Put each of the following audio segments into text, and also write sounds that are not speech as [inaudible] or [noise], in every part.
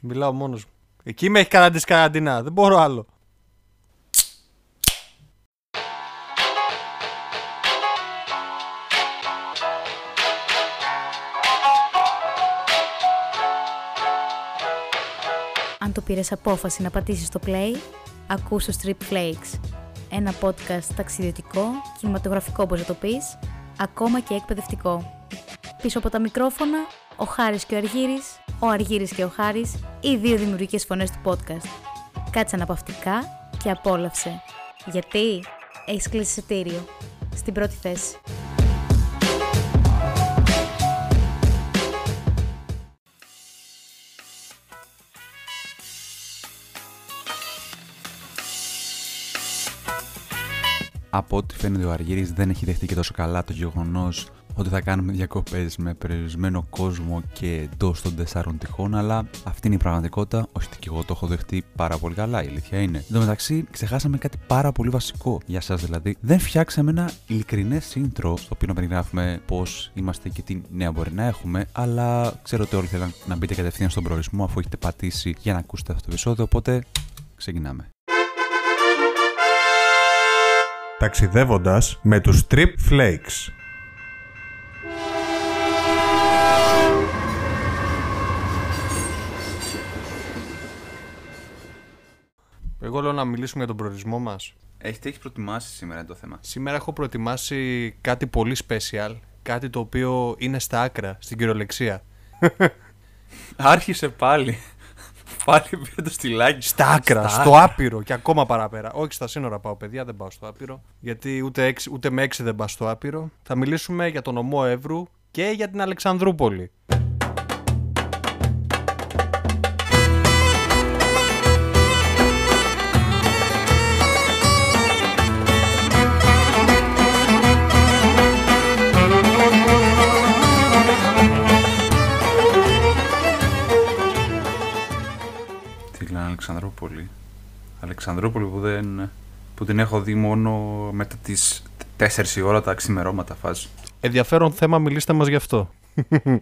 Μιλάω μόνος μου. Εκεί με έχει καραντήσει καραντινά. Δεν μπορώ άλλο. Αν το πήρες απόφαση να πατήσεις το play, ακούς το Strip Flakes. Ένα podcast ταξιδιωτικό, κινηματογραφικό όπως να το πεις, ακόμα και εκπαιδευτικό. Πίσω από τα μικρόφωνα, ο Χάρης και ο Αργύρης, ο Αργύρης και ο Χάρης, οι δύο δημιουργικές φωνές του podcast. Κάτσε αναπαυτικά και απόλαυσε. Γιατί έχεις κλείσει εισιτήριο. Στην πρώτη θέση. Από ό,τι φαίνεται ο Αργύρης δεν έχει δεχτεί και τόσο καλά το γεγονός ότι θα κάνουμε διακοπές με περιορισμένο κόσμο και εντός των τεσσάρων τυχών, αλλά αυτή είναι η πραγματικότητα, όχι και εγώ το έχω δεχτεί πάρα πολύ καλά, η αλήθεια είναι. Εν τω μεταξύ, ξεχάσαμε κάτι πάρα πολύ βασικό για σας δηλαδή. Δεν φτιάξαμε ένα ειλικρινές intro, στο οποίο να περιγράφουμε πώς είμαστε και τι νέα μπορεί να έχουμε, αλλά ξέρω ότι όλοι θέλουν να μπείτε κατευθείαν στον προορισμό αφού έχετε πατήσει για να ακούσετε αυτό το επεισόδιο, οπότε ξεκινάμε. ταξιδεύοντας με τους Trip Flakes. Εγώ λέω να μιλήσουμε για τον προορισμό μας. Έχει, τι έχεις προτιμάσει σήμερα το θέμα. Σήμερα έχω προετοιμάσει κάτι πολύ special. Κάτι το οποίο είναι στα άκρα, στην κυριολεξία. [laughs] Άρχισε πάλι. πάλι πήρε το στυλάκι. Στα άκρα, στο άπειρο και ακόμα παραπέρα. Όχι στα σύνορα πάω, παιδιά, δεν πάω στο άπειρο. Γιατί ούτε, έξι, ούτε με έξι δεν πάω στο άπειρο. Θα μιλήσουμε για τον ομό Εύρου και για την Αλεξανδρούπολη. Αλεξανδρούπολη. Αλεξανδρούπολη που, δεν, που την έχω δει μόνο μετά τις 4 η ώρα τα ξημερώματα φάση. Ενδιαφέρον θέμα, μιλήστε μας γι' αυτό. [laughs]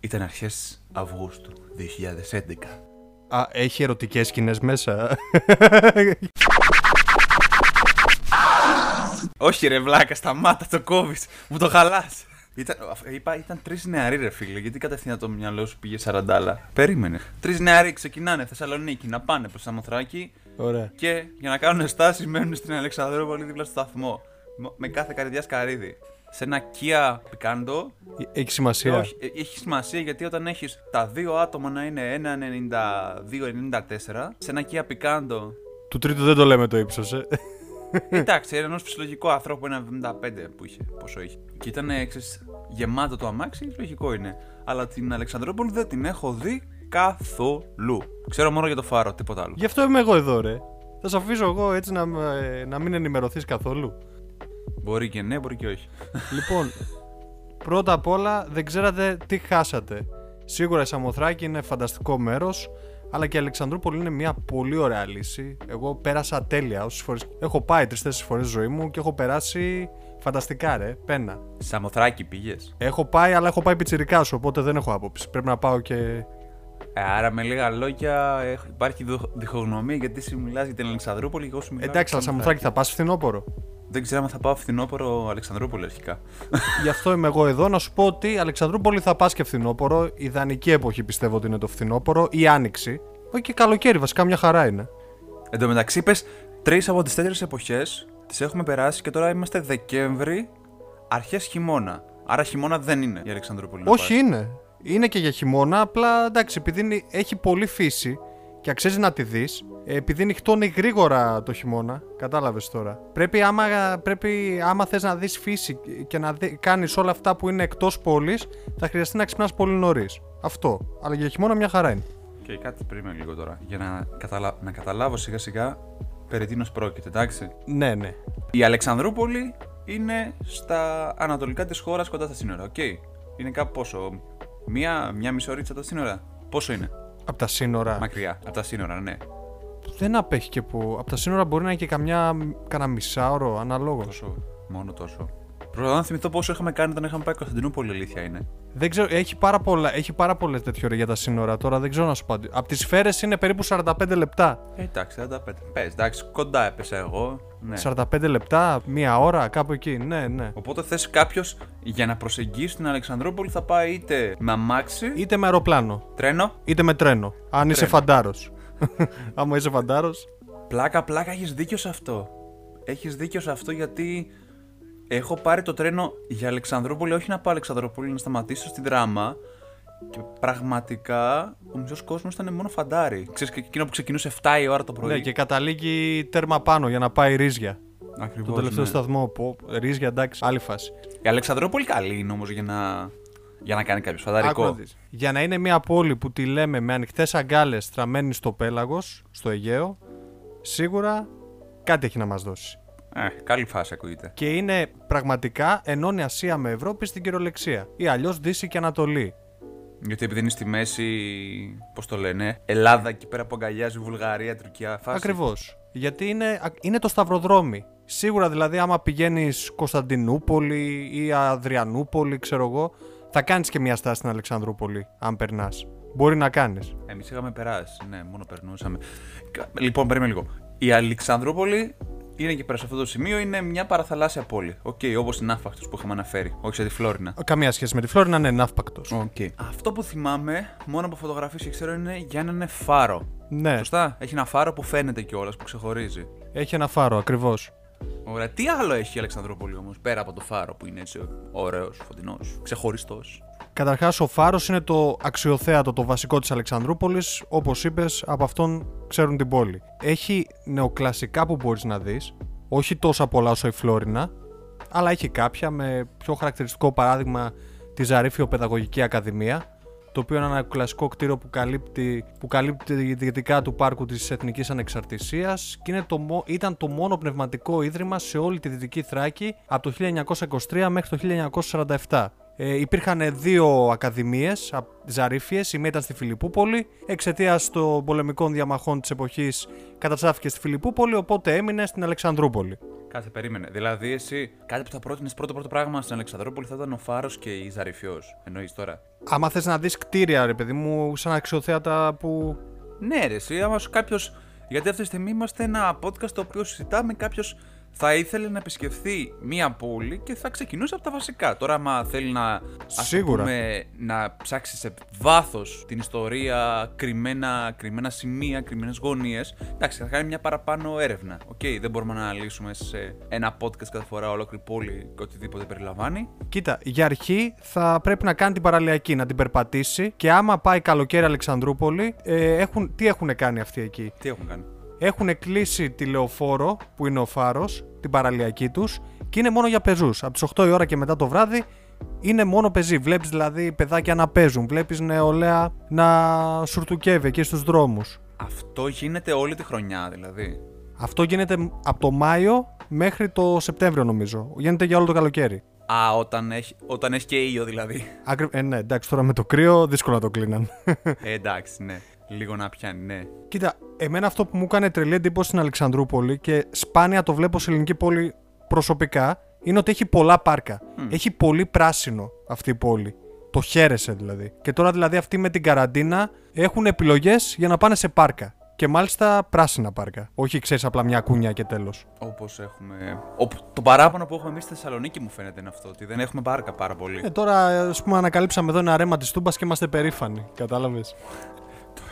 Ήταν αρχές Αυγούστου 2011. Α, έχει ερωτικές σκηνές μέσα. Όχι ρε βλάκα, σταμάτα το κόβεις, μου το χαλάς. Ήταν, είπα, ήταν τρεις νεαροί ρε φίλε, γιατί κατευθείαν το μυαλό σου πήγε 40 άλλα. Περίμενε. Τρεις νεαροί ξεκινάνε Θεσσαλονίκη να πάνε προς Σαμοθράκη Ωραία. και για να κάνουν στάσει μένουν στην Αλεξανδρούπολη δίπλα στο σταθμό. Μ- Με κάθε καρδιά σκαρίδι. Σε ένα Kia Picanto. Έχει σημασία. Όχι, ε, έχει σημασία γιατί όταν έχεις τα δύο άτομα να είναι 1,92-94, σε ένα Kia Picanto. Του τρίτου δεν το λέμε το ύψος, ε. Εντάξει, ενός φυσιολογικού ανθρώπου 1,75 που είχε, πόσο είχε. Και ήταν έξι γεμάτο το αμάξι, λογικό είναι. Αλλά την Αλεξανδρούπολη δεν την έχω δει καθόλου. Ξέρω μόνο για το φάρο, τίποτα άλλο. Γι' αυτό είμαι εγώ εδώ, ρε. Θα σε αφήσω εγώ έτσι να, ε, να μην ενημερωθείς καθόλου. Μπορεί και ναι, μπορεί και όχι. λοιπόν, πρώτα απ' όλα δεν ξέρατε τι χάσατε. Σίγουρα η Σαμοθράκη είναι φανταστικό μέρος, αλλά και η Αλεξανδρούπολη είναι μια πολύ ωραία λύση. Εγώ πέρασα τέλεια όσες φορέ. Έχω πάει τρει-τέσσερι φορές ζωή μου και έχω περάσει φανταστικά, ρε. Πένα. Σαμοθράκη πήγες. Έχω πάει, αλλά έχω πάει πιτσιρικάς σου, οπότε δεν έχω άποψη. Πρέπει να πάω και. Ε, άρα με λίγα λόγια έχ- υπάρχει δο- διχογνωμία γιατί εσύ μιλάς για την Αλεξανδρούπολη και εγώ σου μιλάω. Εντάξει, αλλά για Σαμοθράκη θα πας φθινόπωρο. Δεν ξέρω αν θα πάω φθινόπωρο Αλεξανδρούπολη αρχικά. Γι' αυτό είμαι εγώ εδώ να σου πω ότι η Αλεξανδρούπολη θα πας και φθινόπωρο. Ιδανική εποχή πιστεύω ότι είναι το φθινόπωρο ή άνοιξη. Όχι και καλοκαίρι, βασικά μια χαρά είναι. Εν τω μεταξύ, είπε τρεις από τις τέσσερις εποχές τις έχουμε περάσει και τώρα είμαστε Δεκέμβρη, αρχές χειμώνα. Άρα χειμώνα δεν είναι η Αλεξανδρούπολη. να Όχι πας. είναι. Είναι και για χειμώνα, απλά εντάξει, επειδή είναι- έχει πολύ φύση και αξίζει να τη δεις, επειδή νυχτώνει γρήγορα το χειμώνα, κατάλαβες τώρα. Πρέπει άμα, πρέπει, άμα θες να δεις φύση και να δεις, κάνεις όλα αυτά που είναι εκτός πόλης, θα χρειαστεί να ξυπνάς πολύ νωρίς. Αυτό. Αλλά για χειμώνα μια χαρά είναι. Και κάτι περίμενε λίγο τώρα. Για να, καταλα... να καταλάβω σιγά σιγά περί τίνος πρόκειται, εντάξει. Ναι, ναι. Η Αλεξανδρούπολη είναι στα ανατολικά της χώρας κοντά στα σύνορα, οκ. Είναι κάπου πόσο, μία, μία μισή ωρίτσα από τα σύνορα. Πόσο είναι, Από τα σύνορα. μακριά, από τα σύνορα, ναι. Δεν απέχει και που. Από τα σύνορα μπορεί να είναι και καμιά, κανένα μισάωρο αναλόγως. Τόσο, μόνο τόσο. Προσπαθώ να θυμηθώ πόσο είχαμε κάνει όταν είχαμε πάει Κωνσταντινούπολη, αλήθεια είναι. Δεν ξέρω, έχει πάρα, πολλά, έχει πάρα πολλές τέτοιο ρε για τα σύνορα τώρα, δεν ξέρω να σου πω. Από τις σφαίρες είναι περίπου 45 λεπτά. Ε, εντάξει, 45. Πες, εντάξει, κοντά έπεσα εγώ. Ναι. 45 λεπτά, μία ώρα, κάπου εκεί. Ναι, ναι. Οπότε θες κάποιος για να προσεγγίσει την Αλεξανδρούπολη θα πάει είτε με αμάξι, Είτε με αεροπλάνο, τρένο. είτε με τρένο. Αν είσαι Τρένο. φαντάρος. [laughs] Άμα είσαι φαντάρος. Πλάκα, πλάκα, έχεις δίκιο σε αυτό. Έχεις δίκιο σε αυτό γιατί έχω πάρει το τρένο για Αλεξανδρούπολη, όχι να πάω Αλεξανδρούπολη, να σταματήσω στην δράμα. Και πραγματικά ο μισός κόσμος ήταν μόνο φαντάρι. Ξέρεις, και εκείνο που ξεκινούσε 7 η ώρα το πρωί. Ναι, και καταλήγει τέρμα πάνω για να πάει ρίζια. Ακριβώς, Το τελευταίο ναι. σταθμό. Πω, ρίζια, εντάξει, άλλη φάση. Η Αλεξανδρούπολη καλή είναι όμως για να, για να κάνει κάποιος Άκου να φανταρικό. δεις. Για να είναι μια πόλη που τη λέμε με ανοιχτές αγκάλες στραμμένη στο πέλαγος, στο Αιγαίο, σίγουρα κάτι έχει να μας δώσει. Ε, καλή φάση ακούγεται. Και είναι πραγματικά ενώνει Ασία με Ευρώπη στην κυριολεξία. Ή αλλιώς Δύση και Ανατολή. Γιατί επειδή είναι στη μέση, πώς το λένε, Ελλάδα εκεί πέρα που αγκαλιάζει Βουλγαρία, Τουρκία. Φάση. Ακριβώς. Γιατί είναι, είναι το σταυροδρόμι. Σίγουρα δηλαδή, άμα πηγαίνεις Κωνσταντινούπολη ή Αδριανούπολη, ξέρω εγώ, θα κάνεις και μια στάση στην Αλεξανδρούπολη, αν περνάς. Μπορεί να κάνεις. Εμείς είχαμε περάσει, ναι, μόνο περνούσαμε. Κα- Λοιπόν, περίμενε λίγο. Η Αλεξανδρούπολη είναι εκεί πέρα σε αυτό το σημείο, είναι μια παραθαλάσσια πόλη. OK, okay, όπως τη Ναύπακτο που είχαμε αναφέρει, όχι σε τη Φλόρινα. Καμία σχέση με τη Φλόρινα, είναι ναύπακτος. Okay. Αυτό που θυμάμαι, μόνο από φωτογραφίες και ξέρω, είναι για έναν φάρο. Ναι, Σωστά. Έχει ένα φάρο που φαίνεται κιόλας, που ξεχωρίζει. έχει ένα φάρο, ακριβώς. Ωραία. Τι άλλο έχει η Αλεξανδρούπολη όμως, πέρα από το φάρο που είναι έτσι ωραίος, φωτεινός, ξεχωριστός; Καταρχάς, ο φάρος είναι το αξιοθέατο, το βασικό της Αλεξανδρούπολης. Όπως είπες, από αυτόν ξέρουν την πόλη. Έχει νεοκλασικά που μπορείς να δεις, όχι τόσα πολλά όσο η Φλόρινα, αλλά έχει κάποια με πιο χαρακτηριστικό παράδειγμα τη Ζαρίφιο Παιδαγωγική Ακαδημία, το οποίο είναι ένα κλασικό κτίριο που καλύπτει, που καλύπτει δυτικά του πάρκου της Εθνικής Ανεξαρτησίας και είναι το, μο- ήταν το μόνο πνευματικό ίδρυμα σε όλη τη Δυτική Θράκη από το 1923 μέχρι το 1947. Ε, υπήρχαν δύο ακαδημίες α- ζαρίφιες, η μία ήταν στη Φιλιππούπολη. Εξαιτίας των πολεμικών διαμαχών της εποχής καταστράφηκε στη Φιλιππούπολη, οπότε έμεινε στην Αλεξανδρούπολη. Κάτσε, περίμενε. Δηλαδή, εσύ κάτι που θα πρότεινες πρώτο πρώτο πράγμα στην Αλεξανδρούπολη θα ήταν ο Φάρος και η Ζαριφιό. Εννοείς τώρα. Άμα θες να δεις κτίρια, ρε παιδί μου, σαν αξιοθέατα που Ναι, ρε, εσύ, άμα σου κάποιο. Γιατί αυτή τη στιγμή είμαστε ένα podcast το οποίο συζητάμε κάποιος θα ήθελε να επισκεφθεί μία πόλη και θα ξεκινούσε από τα βασικά. Τώρα, άμα θέλει να. ας το Σίγουρα. πούμε, να ψάξει σε βάθος την ιστορία, κρυμμένα, κρυμμένα σημεία, κρυμμένες γωνίες. Εντάξει, θα κάνει μια παραπάνω έρευνα. Οκ, δεν μπορούμε να αναλύσουμε σε ένα podcast κάθε φορά ολόκληρη πόλη και οτιδήποτε περιλαμβάνει. Κοίτα, για αρχή θα πρέπει να κάνει την παραλιακή, να την περπατήσει και άμα πάει καλοκαίρι Αλεξανδρούπολη, ε, έχουν, τι έχουν κάνει αυτοί εκεί; Τι έχουν κάνει; Έχουν κλείσει τη λεωφόρο που είναι ο φάρος, την παραλιακή τους και είναι μόνο για πεζούς. Από τις 8 η ώρα και μετά το βράδυ είναι μόνο πεζοί. Βλέπεις δηλαδή παιδάκια να παίζουν, βλέπεις νεολαία να σουρτουκεύει εκεί στους δρόμους. Αυτό γίνεται όλη τη χρονιά, δηλαδή. Αυτό γίνεται από το Μάιο μέχρι το Σεπτέμβριο νομίζω. Γίνεται για όλο το καλοκαίρι. Α, όταν έχει, όταν έχεις και ήλιο, δηλαδή. Άκρη... Ε, ναι, εντάξει, τώρα με το κρύο δύσκολα το κλείναν. Ε, εντάξει, ναι. Λίγο να πιάνει, ναι. Κοίτα, εμένα αυτό που μου έκανε τρελή εντύπωση στην Αλεξανδρούπολη και σπάνια το βλέπω σε ελληνική πόλη προσωπικά είναι ότι έχει πολλά πάρκα. Έχει πολύ πράσινο αυτή η πόλη. Το χαίρεσαι δηλαδή. Και τώρα δηλαδή αυτοί με την καραντίνα έχουν επιλογές για να πάνε σε πάρκα. Και μάλιστα πράσινα πάρκα. Όχι, ξέρεις, απλά μια κούνια και τέλος. Όπως έχουμε. Ο, το παράπονο που έχουμε εμείς στη Θεσσαλονίκη μου φαίνεται είναι αυτό. Ότι δεν έχουμε πάρκα πάρα πολύ. Ε, τώρα, ας πούμε, ανακαλύψαμε εδώ ένα ρέμα της Τούμπας και είμαστε περήφανοι. Κατάλαβες.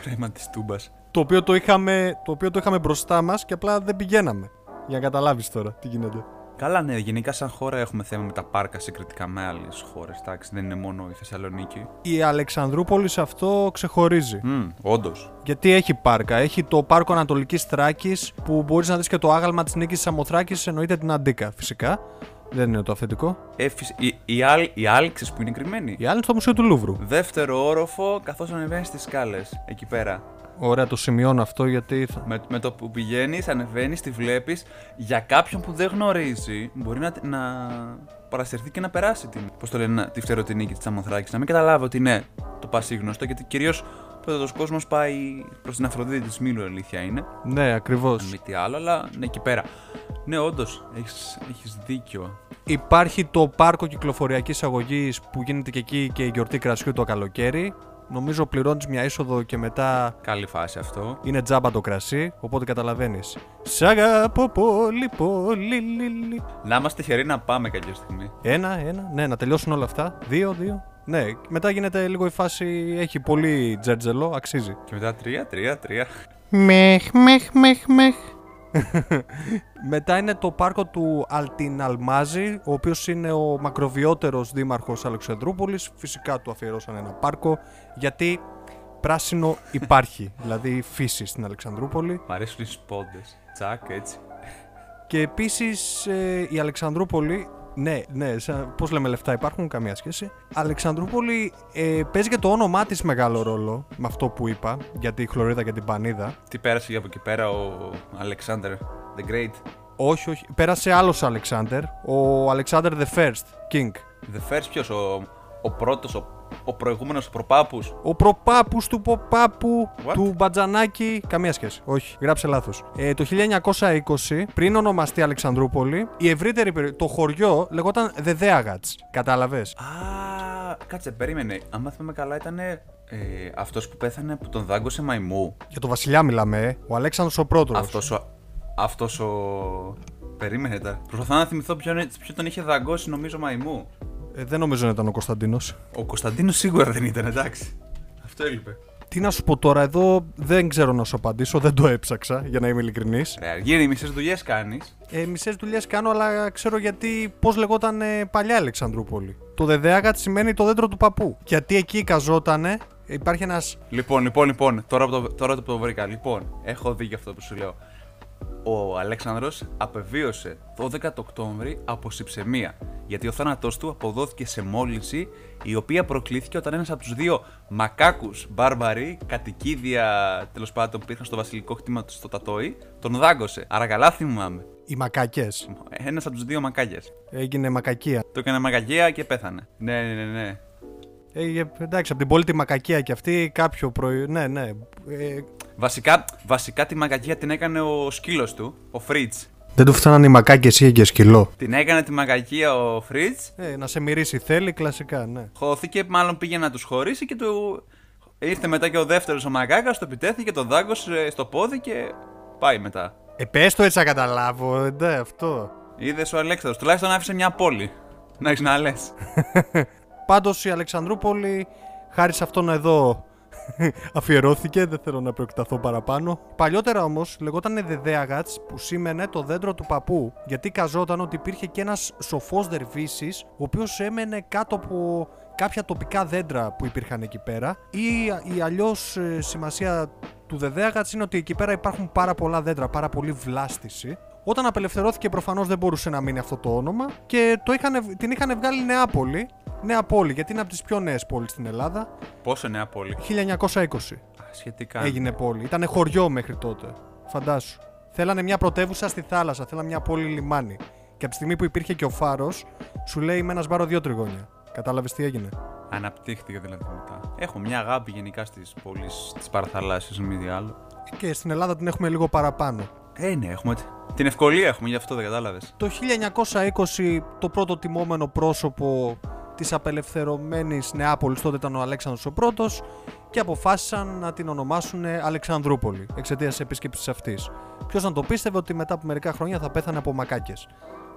Το ρέμα της Τούμπας. Το οποίο το είχαμε, το οποίο το είχαμε μπροστά μας και απλά δεν πηγαίναμε. Για να καταλάβεις τώρα τι γίνεται. Καλά, ναι, γενικά σαν χώρα έχουμε θέμα με τα πάρκα συγκριτικά με άλλες χώρες. Εντάξει, δεν είναι μόνο η Θεσσαλονίκη. Η Αλεξανδρούπολης σε αυτό ξεχωρίζει. Μμ, όντως. Γιατί έχει πάρκα. Έχει το πάρκο Ανατολικής Θράκης που μπορείς να δεις και το άγαλμα της νίκης τη Σαμοθράκης. Εννοείται την Αντίκα φυσικά. Δεν είναι το αυθεντικό. Ε, φυσ- η, η, άλ- η άλξης που είναι κρυμμένη; Η άλλη είναι στο Μουσείο του Λούβρου. Δεύτερο όροφο καθώς ανεβαίνει στις σκάλες. Εκεί πέρα. Ωραία, το σημειώνω αυτό γιατί. Θα... Με, με το που πηγαίνεις, ανεβαίνεις, τη βλέπεις. Για κάποιον που δεν γνωρίζει, μπορεί να, να παρασυρθεί και να περάσει την, πώς το λένε, τη φτεροτινίκη της Αμοθράκης. Να μην καταλάβει ότι ναι, το πασίγνωστο, γιατί κυρίως ο κόσμο πάει προς την Αφροδίτη της Μήλου, αλήθεια είναι. Ναι, ακριβώς. Αν μη τι άλλο, αλλά ναι, εκεί πέρα. Ναι, όντως, έχεις, έχεις δίκιο. Υπάρχει το πάρκο κυκλοφοριακής αγωγής που γίνεται και εκεί και η γιορτή κρασιού το καλοκαίρι. Νομίζω πληρώνεις μια είσοδο και μετά Καλή φάση αυτό. είναι τζάμπα το κρασί, οπότε καταλαβαίνεις. Σ' αγαπώ πολύ πολύ λι, λι. Να είμαστε γεροί να πάμε κάποια στιγμή. Ένα, ένα, ναι, να τελειώσουν όλα αυτά. Δύο, δύο. Ναι, μετά γίνεται λίγο η φάση, έχει πολύ τζέρτζελο, αξίζει. Και μετά τρία, τρία, τρία. Μεχ, μεχ, μεχ, μεχ. [laughs] Μετά είναι το πάρκο του Αλτιναλμάζη, ο οποίος είναι ο μακροβιότερος δήμαρχος Αλεξανδρούπολης. Φυσικά του αφιερώσαν ένα πάρκο, γιατί πράσινο υπάρχει, [laughs] δηλαδή φύση στην Αλεξανδρούπολη. Μ' αρέσουν οι σπόντες. Τσακ, έτσι. Και επίσης ε, η Αλεξανδρούπολη, ναι, ναι, σαν, πώς λέμε λεφτά υπάρχουν, καμία σχέση. Αλεξανδρούπολη ε, παίζει και το όνομά της μεγάλο ρόλο, με αυτό που είπα, για τη χλωρίδα και την πανίδα. Τι πέρασε για από εκεί πέρα ο Alexander the Great; Όχι, όχι. Πέρασε άλλος Αλεξάνδερ. Ο Alexander the First King. The first ποιος, ο, ο πρώτος, ο, ο προηγούμενος προπάπους. Ο προπάπους του ποπάπου What? του Μπατζανάκη. Καμία σχέση. Όχι, γράψε λάθος. Ε, το 1920, πριν ονομαστεί Αλεξανδρούπολη, η ευρύτερη περι... το χωριό λεγόταν Δεδέαγατς. Κατάλαβες; Α, κάτσε, περίμενε. Αν θυμάμαι καλά ήταν ε, αυτός που πέθανε που τον δάγκωσε μαϊμού. Για το βασιλιά μιλάμε, ε. Ο Αλέξανδρος ο πρώτος. Αυτός ο... Αυτός ο... Περίμενε τα. Προσπαθώ να θυμηθώ ποιον, ποιο τον είχε δαγκώσει νομίζω μαϊμού. Ε, δεν νομίζω να ήταν ο Κωνσταντίνος. Ο Κωνσταντίνος σίγουρα δεν ήταν, εντάξει. Αυτό έλειπε. Τι να σου πω τώρα, εδώ δεν ξέρω να σου απαντήσω, δεν το έψαξα για να είμαι ειλικρινής. Ρε, Αργύρι, μισές δουλειές κάνεις. Ε, Μισές δουλειές κάνω, αλλά ξέρω γιατί πώς λεγόταν ε, παλιά Αλεξανδρούπολη. Το Δεδέαγατ σημαίνει το δέντρο του παππού. Γιατί εκεί καζότανε, υπάρχει ένα. Λοιπόν, λοιπόν, λοιπόν, τώρα που το, τώρα που το βρήκα. Λοιπόν, έχω δει και αυτό που σου λέω. Ο Αλέξανδρος απεβίωσε 12 το Οκτώβρη από συψεμία, γιατί ο θάνατός του αποδόθηκε σε μόλυνση, η οποία προκλήθηκε όταν ένας από τους δύο μακάκους μπάρμπαροι, κατοικίδια τέλος πάντων που ήρθαν στο βασιλικό κτήμα του στο Τατόι, τον δάγκωσε. Άρα καλά θυμάμαι. Οι μακακέ. Ένας από τους δύο μακάκες. Έγινε μακακία. Το έκανε μακαγία και πέθανε. Ναι, ναι, ναι, ναι. Ε, ε, εντάξει, από την πόλη μακακία και αυτή κάποιο πρωί. Ναι, ναι. Ε, Βασικά, βασικά τη μακαγία την έκανε ο σκύλος του, ο Φρίτς. δεν του φτάνανε οι μακάκε ή και σκυλό. Την έκανε τη μακαγία ο Φρίτς Ε, να σε μυρίσει θέλει, κλασικά, ναι. Χώθηκε, μάλλον πήγε να τους χωρίσει και του. Ήρθε μετά και ο δεύτερος ο Μαγκάκα, το επιτέθηκε, το δάγκωσε στο πόδι και πάει μετά. Ε, πες το έτσι να καταλάβω, ε, ναι, αυτό. Είδες ο Αλέξανδρος, τουλάχιστον άφησε μια πόλη. Να έχεις να λες. [laughs] Πάντως η Αλεξανδρούπολη, χάρη σε αυτόν εδώ, [laughs] αφιερώθηκε. Δεν θέλω να προεκταθώ παραπάνω. Παλιότερα όμως λεγόταν Δεδέαγατς που σήμαινε το δέντρο του παππού. Γιατί καζόταν ότι υπήρχε και ένας σοφός δερβίσης, ο οποίος έμενε κάτω από κάποια τοπικά δέντρα που υπήρχαν εκεί πέρα. Ή η αλλιώς σημασία του Δεδέαγατς είναι ότι εκεί πέρα υπάρχουν πάρα πολλά δέντρα, πάρα πολύ βλάστηση. Όταν απελευθερώθηκε προφανώς δεν μπορούσε να μείνει αυτό το όνομα και το είχαν, την είχαν βγάλει Νεάπολη. Νέα πόλη, γιατί είναι από τις πιο νέες πόλεις στην Ελλάδα. Πόσο νέα πόλη; 1920 Α, σχετικά. έγινε πόλη. Ήταν χωριό μέχρι τότε. Φαντάσου. Θέλανε μια πρωτεύουσα στη θάλασσα, θέλανε μια πόλη λιμάνι. Και από τη στιγμή που υπήρχε και ο φάρος, σου λέει με ένας σβάρο δύο τριγώνια. Κατάλαβες τι έγινε; Αναπτύχθηκε δηλαδή μετά. Έχω μια αγάπη γενικά στις πόλεις τη παραθαλάσσια, μη τι άλλο. Και στην Ελλάδα την έχουμε λίγο παραπάνω. Ε, ναι, έχουμε. Την ευκολία έχουμε, γι' αυτό δεν κατάλαβες. Το 1920 το πρώτο τιμόμενο πρόσωπο της απελευθερωμένης Νεάπολης τότε ήταν ο Αλέξανδρος ο πρώτος και αποφάσισαν να την ονομάσουν Αλεξανδρούπολη εξαιτίας της επίσκεψης αυτής. Ποιος να το πίστευε ότι μετά από μερικά χρόνια θα πέθανε από μακάκες.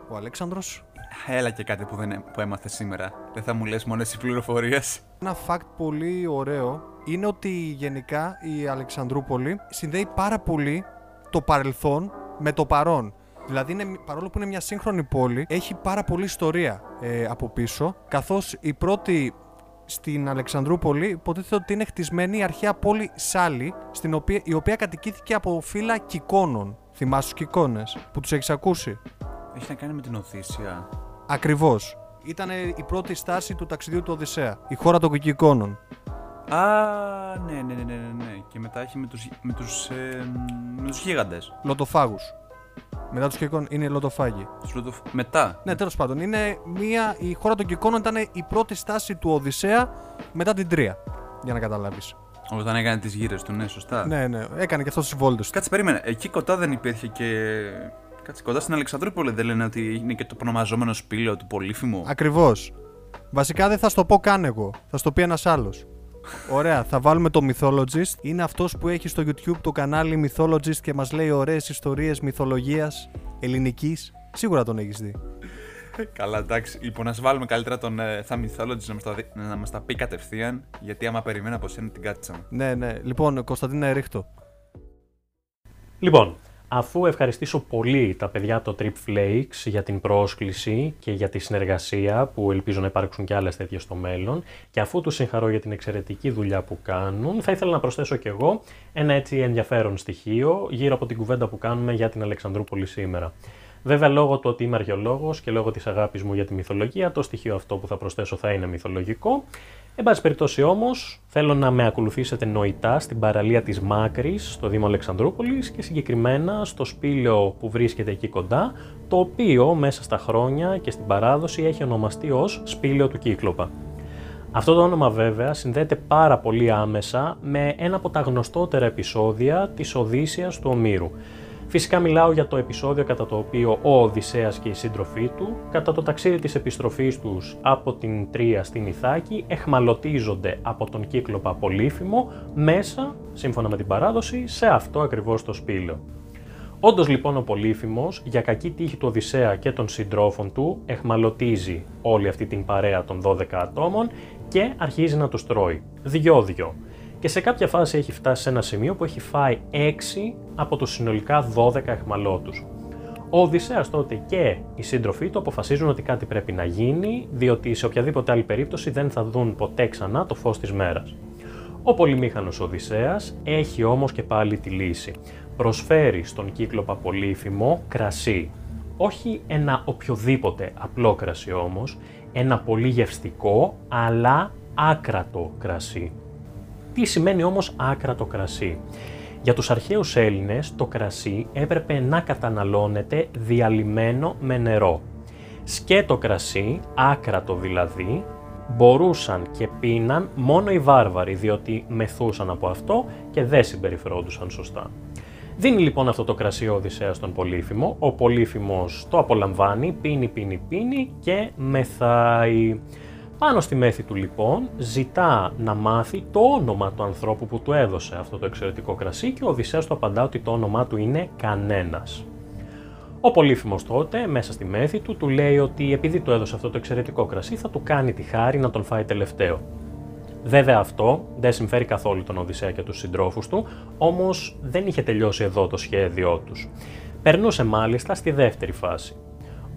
Ο Αλέξανδρος; Έλα και κάτι που, δεν, που έμαθε σήμερα. Δεν θα μου λες μόνο εσύ πληροφορίες. Ένα fact πολύ ωραίο είναι ότι γενικά η Αλεξανδρούπολη συνδέει πάρα πολύ το παρελθόν με το παρόν. Δηλαδή, είναι, παρόλο που είναι μια σύγχρονη πόλη, έχει πάρα πολλή ιστορία ε, από πίσω. Καθώς η πρώτη στην Αλεξανδρούπολη υποτίθεται ότι είναι χτισμένη η αρχαία πόλη Σάλη, στην οποία, η οποία κατοικήθηκε από φύλλα κυκόνων. Θυμάσαι τους κυκόνε που τους έχεις ακούσει; Έχει να κάνει με την Οδύσσια. Ακριβώς. Ήταν η πρώτη στάση του ταξιδιού του Οδυσσέα. Η χώρα των κυκόνων. Α, ναι, ναι, ναι, ναι, ναι, ναι. Και μετά έχει με τους, με τους, ε, με τους γίγαντες. Λοτοφάγους. Μετά τους κυκόνων είναι οι λοτοφάγοι. Τους λοτο... Μετά. Ναι, τέλος πάντων. Είναι μία, η χώρα των κυκόνων ήταν η πρώτη στάση του Οδυσσέα μετά την Τρία. Για να καταλάβεις. Όταν έκανε τις γύρες του, ναι, σωστά. Ναι, ναι. Έκανε και αυτός τις βόλτες του. Κάτσε, περίμενε. Εκεί κοντά δεν υπήρχε και Κάτσε κοντά στην Αλεξανδρούπολη δεν λένε ότι είναι και το προνομαζόμενο σπήλαιο του Πολύφημου; Ακριβώς. Βασικά δεν θα στο πω καν εγώ. Θα στο πει ένας άλλος. Ωραία, θα βάλουμε το Mythologist. Είναι αυτός που έχει στο YouTube το κανάλι Mythologist και μας λέει ωραίες ιστορίες μυθολογίας ελληνικής. Σίγουρα τον έχεις δει. Καλά, εντάξει. Λοιπόν, να βάλουμε καλύτερα τον ε, θα Mythologist να μας τα, δει- να μας τα πει κατευθείαν. Γιατί άμα περιμένω από σένα την κάτσα μου. Ναι, ναι. Λοιπόν, Κωνσταντίνα Ρίχτο. Λοιπόν, αφού ευχαριστήσω πολύ τα παιδιά το Trip Flakes για την πρόσκληση και για τη συνεργασία που ελπίζω να υπάρξουν και άλλες τέτοιες στο μέλλον και αφού τους συγχαρώ για την εξαιρετική δουλειά που κάνουν, θα ήθελα να προσθέσω κι εγώ ένα έτσι ενδιαφέρον στοιχείο γύρω από την κουβέντα που κάνουμε για την Αλεξανδρούπολη σήμερα. Βέβαια, λόγω του ότι είμαι αρχαιολόγος και λόγω της αγάπης μου για τη μυθολογία, το στοιχείο αυτό που θα προσθέσω θα είναι μυθολογικό. Εν πάση περιπτώσει όμως, θέλω να με ακολουθήσετε νοητά στην παραλία της Μάκρης, στο Δήμο Αλεξανδρούπολης και συγκεκριμένα στο σπήλαιο που βρίσκεται εκεί κοντά, το οποίο μέσα στα χρόνια και στην παράδοση έχει ονομαστεί ως Σπήλαιο του Κύκλοπα. Αυτό το όνομα βέβαια συνδέεται πάρα πολύ άμεσα με ένα από τα γνωστότερα επεισόδια της Οδύσσιας του Ομήρου. Φυσικά μιλάω για το επεισόδιο κατά το οποίο ο Οδυσσέας και οι σύντροφοί του, κατά το ταξίδι της επιστροφής τους από την Τρία στην Ιθάκη, εχμαλωτίζονται από τον κύκλοπα Πολύφημο μέσα, σύμφωνα με την παράδοση, σε αυτό ακριβώς το σπήλαιο. Όντως λοιπόν ο Πολύφημος, για κακή τύχη του Οδυσσέα και των συντρόφων του, εχμαλωτίζει όλη αυτή την παρέα των 12 ατόμων και αρχίζει να τους τρώει. Δυο-δυο. Και σε κάποια φάση έχει φτάσει σε ένα σημείο που έχει φάει 6 από τους συνολικά 12 εχμαλώτους. Ο Οδυσσέας τότε και οι σύντροφοί του αποφασίζουν ότι κάτι πρέπει να γίνει, διότι σε οποιαδήποτε άλλη περίπτωση δεν θα δουν ποτέ ξανά το φως της μέρας. Ο πολυμήχανος Οδυσσέας έχει όμως και πάλι τη λύση. Προσφέρει στον κύκλοπα Πολύφημο κρασί. Όχι ένα οποιοδήποτε απλό κρασί όμως, ένα πολύ γευστικό αλλά άκρατο κρασί. Τι σημαίνει όμως άκρατο κρασί; Για τους αρχαίους Έλληνες το κρασί έπρεπε να καταναλώνεται διαλυμένο με νερό. Σκέτο κρασί, άκρατο δηλαδή, μπορούσαν και πίναν μόνο οι βάρβαροι διότι μεθούσαν από αυτό και δεν συμπεριφερόντουσαν σωστά. Δίνει λοιπόν αυτό το κρασί ο Οδυσσέας στον Πολύφημο, ο Πολύφημος το απολαμβάνει, πίνει, πίνει, πίνει και μεθάει. Πάνω στη μέθη του λοιπόν ζητά να μάθει το όνομα του ανθρώπου που του έδωσε αυτό το εξαιρετικό κρασί και ο Οδυσσέας του απαντά ότι το όνομά του είναι κανένας. Ο Πολύφημος τότε, μέσα στη μέθη του, του λέει ότι επειδή του έδωσε αυτό το εξαιρετικό κρασί θα του κάνει τη χάρη να τον φάει τελευταίο. Βέβαια αυτό δεν συμφέρει καθόλου τον Οδυσσέα και τους συντρόφους του, όμως δεν είχε τελειώσει εδώ το σχέδιό τους. Περνούσε μάλιστα στη δεύτερη φάση.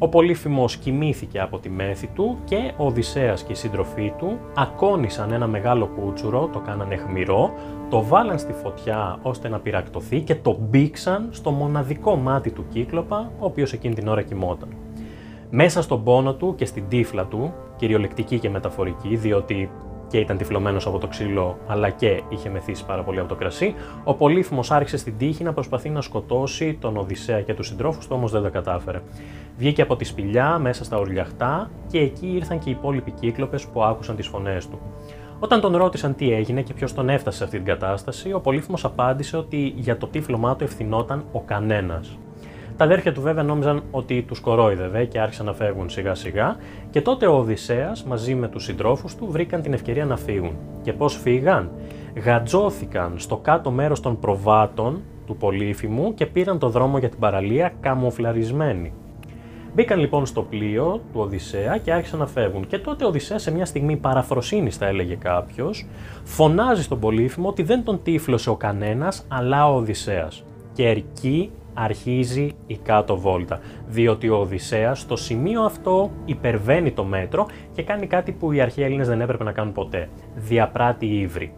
Ο Πολύφημος κοιμήθηκε από τη μέθη του και ο Οδυσσέας και οι σύντροφοί του ακόνησαν ένα μεγάλο κούτσουρο, το κάνανε χμηρό, το βάλαν στη φωτιά ώστε να πυρακτωθεί και το μπήξαν στο μοναδικό μάτι του κύκλοπα, ο οποίος εκείνη την ώρα κοιμόταν. Μέσα στον πόνο του και στην τύφλα του, κυριολεκτική και μεταφορική, διότι και ήταν τυφλωμένος από το ξύλο, αλλά και είχε μεθύσει πάρα πολύ από το κρασί, ο Πολύφημος άρχισε στην τύχη να προσπαθεί να σκοτώσει τον Οδυσσέα και τους συντρόφους του, όμως δεν τα κατάφερε. Βγήκε από τη σπηλιά μέσα στα ουρλιαχτά και εκεί ήρθαν και οι υπόλοιποι κύκλοπες που άκουσαν τις φωνές του. Όταν τον ρώτησαν τι έγινε και ποιος τον έφτασε σε αυτή την κατάσταση, ο Πολύφημος απάντησε ότι για το τύφλωμά του ευθυνόταν ο κανένας. Τα αδέρφια του βέβαια νόμιζαν ότι τους κορόιδευε και άρχισαν να φεύγουν σιγά σιγά και τότε ο Οδυσσέας μαζί με τους συντρόφους του βρήκαν την ευκαιρία να φύγουν. Και πώς φύγαν; Γατζώθηκαν στο κάτω μέρος των προβάτων του Πολύφημου και πήραν το δρόμο για την παραλία καμουφλαρισμένοι. Μπήκαν λοιπόν στο πλοίο του Οδυσσέα και άρχισαν να φεύγουν. Και τότε ο Οδυσσέας σε μια στιγμή παραφροσύνης θα έλεγε κάποιος, φωνάζει στον Πολύφημο ότι δεν τον τύφλωσε ο κανένας αλλά ο Οδυσσέας. Και εκεί αρχίζει η κάτω βόλτα, διότι ο Οδυσσέας στο σημείο αυτό υπερβαίνει το μέτρο και κάνει κάτι που οι αρχαίοι Έλληνες δεν έπρεπε να κάνουν ποτέ. Διαπράττει ύβρι.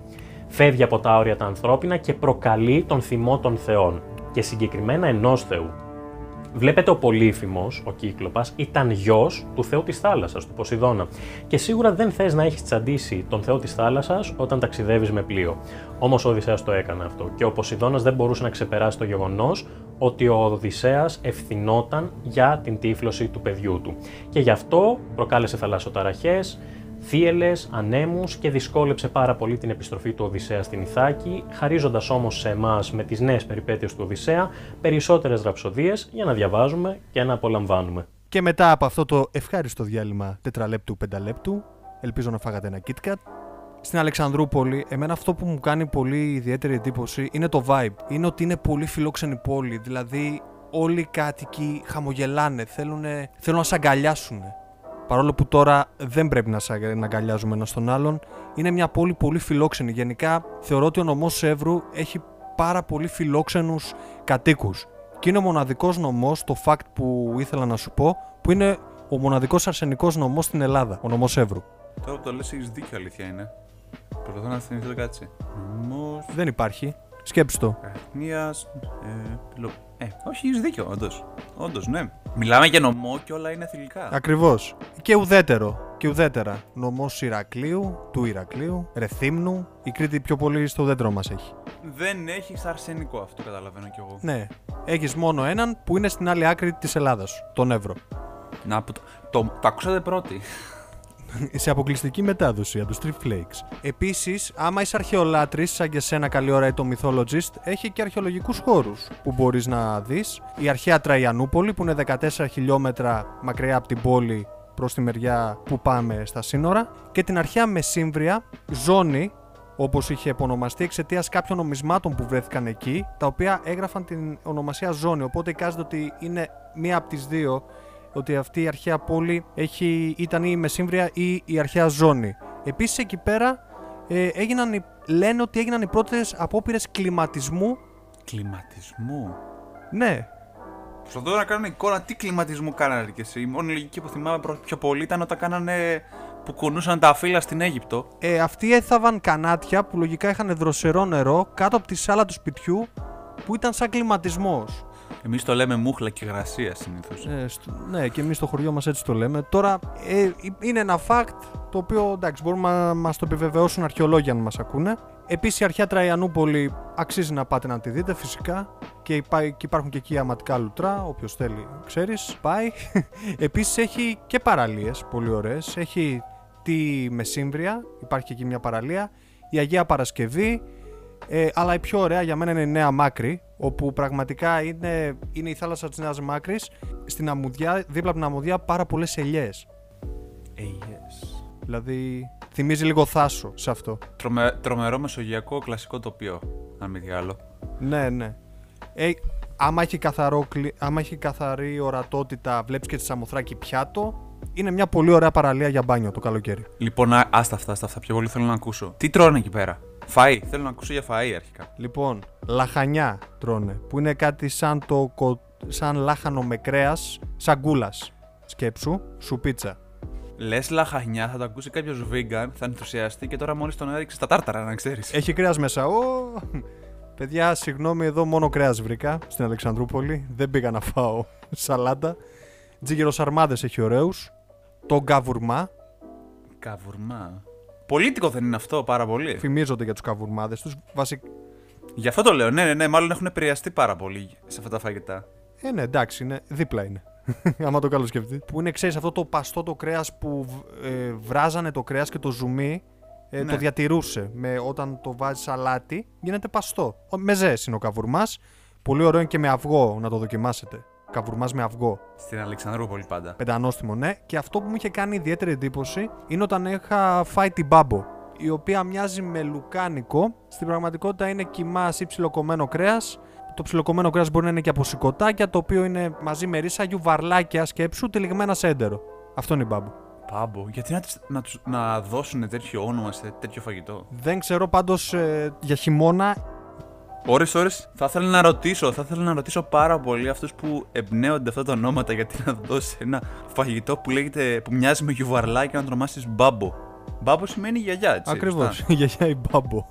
Φεύγει από τα όρια τα ανθρώπινα και προκαλεί τον θυμό των θεών και συγκεκριμένα ενός θεού. Βλέπετε ο Πολύφημος, ο Κύκλοπας, ήταν γιος του θεού της θάλασσας, του Ποσειδώνα. Και σίγουρα δεν θες να έχεις τσαντήσει τον θεό της θάλασσας όταν ταξιδεύεις με πλοίο. Όμως ο Οδυσσέας το έκανε αυτό και ο Ποσειδώνας δεν μπορούσε να ξεπεράσει το γεγονός ότι ο Οδυσσέας ευθυνόταν για την τύφλωση του παιδιού του. Και γι' αυτό προκάλεσε θαλασσοταραχές, θύελες, ανέμους και δυσκόλεψε πάρα πολύ την επιστροφή του Οδυσσέα στην Ιθάκη, χαρίζοντας όμως σε εμάς με τις νέες περιπέτειες του Οδυσσέα περισσότερες ραψοδίες για να διαβάζουμε και να απολαμβάνουμε. Και μετά από αυτό το ευχάριστο διάλειμμα τετραλέπτου πενταλέπτου, ελπίζω να φάγατε ένα KitKat. Στην Αλεξανδρούπολη, εμένα αυτό που μου κάνει πολύ ιδιαίτερη εντύπωση είναι το vibe. Είναι ότι είναι πολύ φιλόξενη πόλη. Δηλαδή, όλοι οι κάτοικοι χαμογελάνε, θέλουν, θέλουν να σε αγκαλιάσουν. Παρόλο που τώρα δεν πρέπει να σε αγ- να αγκαλιάζουμε ένας τον άλλον, είναι μια πόλη πολύ φιλόξενη. Γενικά, θεωρώ ότι ο νομός Εύρου έχει πάρα πολύ φιλόξενους κατοίκους. Και είναι ο μοναδικός νομός, το fact που ήθελα να σου πω, που είναι ο μοναδικός αρσενικός νομός στην Ελλάδα, ο νομός Εύρου. Τώρα που το λες έχεις δίκιο, αλήθεια είναι. Προσπαθώ να θυμηθώ το κάτσε. Νομός Δεν υπάρχει. Σκέψου το. Αχνίας, ε, πυλο... ε, όχι, έχεις δίκιο, όντως. Όντως, ναι. Μιλάμε για νομό και όλα είναι θηλυκά. Ακριβώς. Και ουδέτερο. Και ουδέτερα. Νομός Ηρακλείου, του Ηρακλείου, Ρεθύμνου. Η Κρήτη πιο πολύ στο ουδέτερο μας έχει. Δεν έχεις αρσενικό, αυτό καταλαβαίνω κι εγώ. Ναι. Έχεις μόνο έναν που είναι στην άλλη άκρη της Ελλάδας, τον Εύρο. Να, που το, το, το ακούσατε πρώτοι. Σε αποκλειστική μετάδοση από τους Street Flakes. Επίσης, άμα είσαι αρχαιολάτρης, σαν και σένα καλή ώρα ή το Mythologist, έχει και αρχαιολογικούς χώρους που μπορείς να δεις. Η αρχαία Τραϊανούπολη, που είναι 14 χιλιόμετρα μακριά από την πόλη προς τη μεριά που πάμε στα σύνορα. Και την αρχαία Μεσύμβρια, ζώνη, όπως είχε επωνομαστεί εξαιτίας κάποιων νομισμάτων που βρέθηκαν εκεί, τα οποία έγραφαν την ονομασία ζώνη. Οπότε εικάζεται ότι είναι μία από τις δύο ότι αυτή η αρχαία πόλη έχει, ήταν η Μεσύμβρια ή η αρχαία ζώνη. Επίσης εκεί πέρα ε, έγιναν, οι- λένε ότι έγιναν οι πρώτες απόπειρες κλιματισμού. Κλιματισμού; Ναι, Προσπαθώ να κάνω εικόνα τι κλιματισμού κάνανε και εσύ; Η μόνη λογική που θυμάμαι προ- πιο πολύ ήταν όταν κάνανε που κουνούσαν τα φύλλα στην Αίγυπτο. ε, αυτοί έθαβαν κανάτια που λογικά είχαν δροσερό νερό κάτω από τη σάλα του σπιτιού που ήταν σαν κλιματισμός. Εμείς το λέμε μούχλα και γρασία συνήθως. Ε, στο- ναι, και εμείς στο χωριό μας έτσι το λέμε. Τώρα ε, είναι ένα fact το οποίο εντάξει μπορούμε να μας το επιβεβαιώσουν αρχαιολόγοι αν μας ακούνε. Επίσης η αρχαία Τραϊανούπολη αξίζει να πάτε να τη δείτε φυσικά και, υπά- και υπάρχουν και εκεί αματικά λουτρά, όποιος θέλει ξέρεις, πάει. [laughs] Επίσης έχει και παραλίες πολύ ωραίες. Έχει τη Μεσύμβρια, υπάρχει και εκεί μια παραλία. Η Αγία Παρασκευή, ε, αλλά η πιο ωραία για μένα είναι η Νέα Μάκρη, όπου πραγματικά είναι, είναι η θάλασσα της Νέας Μάκρης. Στην αμμουδιά, δίπλα από την αμμουδιά, πάρα πολλές ελιές. Ε, yes. Δηλαδή, θυμίζει λίγο θάσο σε αυτό. Τρομε, τρομερό μεσογειακό κλασικό τοπίο, αν μη τι άλλο. Ναι, ναι. Ε, άμα, έχει καθαρό, κλι- άμα έχει καθαρή ορατότητα, βλέπεις και τη Σαμοθράκη πιάτο, είναι μια πολύ ωραία παραλία για μπάνιο το καλοκαίρι. Λοιπόν, α- άστα αυτά, άστα αυτά. Πιο πολύ θέλω να ακούσω. Τι τρώνε εκεί πέρα; Φαΐ. Θέλω να ακούσω για φαΐ αρχικά. Λοιπόν, λαχανιά τρώνε, που είναι κάτι σαν, το, κο- σαν λάχανο με κρέας, σαν γκούλας. Σκέψου, σουπίτσα. Λες λαχανιά, θα το ακούσει κάποιος vegan, θα ενθουσιαστεί και τώρα μόλις τον έριξε στα τάρταρα, να ξέρεις. Έχει κρέας μέσα. Ω, παιδιά, συγγνώμη, εδώ μόνο κρέας βρήκα στην Αλεξανδρούπολη. Δεν πήγα να φάω σαλάτα. Τζίγερος έχει ωραίους. Το γκαβουρμά. Καβουρμά. Πολίτικο δεν είναι αυτό, πάρα πολύ. Φημίζονται για τους καβουρμάδες τους. Βασικ... Γι' αυτό το λέω. Ναι, ναι, ναι, μάλλον έχουν επηρεαστεί πάρα πολύ σε αυτά τα φαγητά. Ε, ναι, εντάξει, είναι, δίπλα είναι. [laughs] Άμα το καλό σκεφτεί. Που είναι, ξέρεις, αυτό το παστό το κρέας που β- ε, βράζανε το κρέας και το ζουμί ε, Ναι. το διατηρούσε. Με, όταν το βάζεις αλάτι, γίνεται παστό. Ο- Με ζέση είναι ο καβουρμάς. Πολύ ωραίο είναι και με αυγό, να το δοκιμάσετε. Καβουρμάς με αυγό. Στην Αλεξανδρούπολη πάντα. Πεντανόστιμο, ναι. Και αυτό που μου είχε κάνει ιδιαίτερη εντύπωση είναι όταν είχα φάει την μπάμπο. Η οποία μοιάζει με λουκάνικο. Στην πραγματικότητα είναι κοιμά ή ψιλοκομμένο κρέας. Το ψιλοκομμένο κρέας μπορεί να είναι και από σηκωτάκια, το οποίο είναι μαζί με ρίσα γιουβαρλάκια σκέψου, τυλιγμένα σε έντερο. Αυτό είναι η μπάμπο. Πάμπο. Γιατί να, τις- να, τους, να δώσουν τέτοιο όνομα σε τέτοιο φαγητό; Δεν ξέρω πάντως για χειμώνα. Ωρες, ώρες, θα ήθελα να ρωτήσω, θα ήθελα να ρωτήσω πάρα πολύ αυτούς που εμπνέονται αυτά τα ονόματα γιατί να δώσει ένα φαγητό που λέγεται, που μοιάζει με γιουβαρλάκι και να το ονομάσεις μπάμπο. Μπάμπο σημαίνει γιαγιά, έτσι. Ακριβώς. σωστά. Η [laughs] γιαγιά η μπάμπο.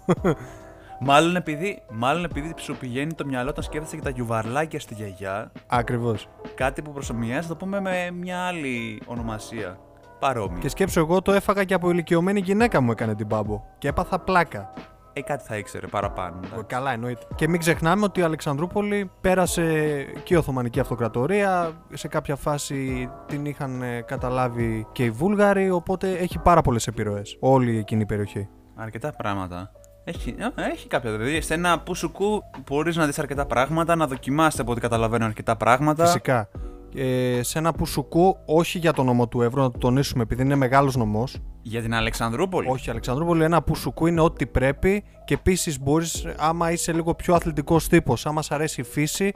Μάλλον επειδή, μάλλον επειδή σου πηγαίνει το μυαλό όταν σκέφτεσαι και τα γιουβαρλάκια στη γιαγιά, Ακριβώς. κάτι που προσωμιάζει, θα το πούμε με μια άλλη ονομασία. Παρόμοια. Και σκέψω, εγώ το έφαγα και από ηλικιωμένη γυναίκα μου έκανε την μπάμπο. Και έπαθα πλάκα. Ε, κάτι θα ήξερε παραπάνω. εντάξει. Καλά, εννοείται. Και μην ξεχνάμε ότι η Αλεξανδρούπολη πέρασε και η Οθωμανική Αυτοκρατορία. Σε κάποια φάση την είχαν ε, καταλάβει και οι Βούλγαροι. Οπότε έχει πάρα πολλές επιρροές. Όλη εκείνη η περιοχή. Αρκετά πράγματα. Έχει, ε, έχει κάποια δηλαδή. Σε ένα πουσουκού μπορείς να δεις αρκετά πράγματα, να δοκιμάσεις από ό,τι καταλαβαίνω αρκετά πράγματα. Φυσικά. Ε, σε ένα πουσουκού, όχι για το νομό του Εύρου, να το τονίσουμε επειδή είναι μεγάλος νομός. Για την Αλεξανδρούπολη; Όχι, Αλεξανδρούπολη, ένα πουσουκού είναι ό,τι πρέπει και επίσης μπορείς, άμα είσαι λίγο πιο αθλητικός τύπος, άμα σ' αρέσει η φύση,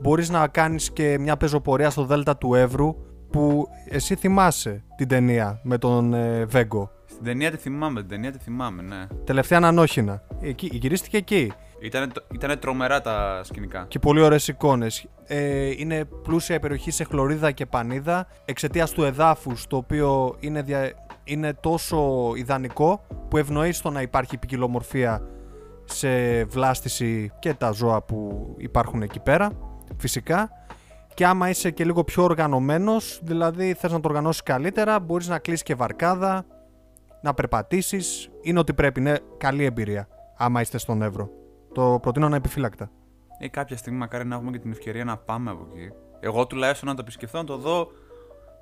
μπορείς να κάνεις και μια πεζοπορία στο Δέλτα του Εύρου που εσύ θυμάσαι την ταινία με τον ε, Βέγκο. Στην ταινία τη θυμάμαι, την ταινία τη θυμάμαι, ναι. Τελευταία ανανόχινα. Εκεί, γυρίστηκε εκεί. Ήτανε, ήτανε τρομερά τα σκηνικά. Και πολύ ωραίες εικόνες. Ε, είναι πλούσια η περιοχή σε χλωρίδα και πανίδα εξαιτίας του εδάφους, το οποίο είναι, δια... είναι τόσο ιδανικό που ευνοεί στο να υπάρχει ποικιλομορφία σε βλάστηση και τα ζώα που υπάρχουν εκεί πέρα, φυσικά. Και άμα είσαι και λίγο πιο οργανωμένος, δηλαδή θες να το οργανώσεις καλύτερα, μπορείς να κλείσεις και βαρκάδα, να περπατήσεις, είναι ότι πρέπει, είναι καλή εμπειρία άμα είστε στον Εύρο. Το προτείνω να επιφύλακτα. Ε, κάποια στιγμή μακάρι να έχουμε και την ευκαιρία να πάμε από εκεί. Εγώ τουλάχιστον να το επισκεφθώ, να το δω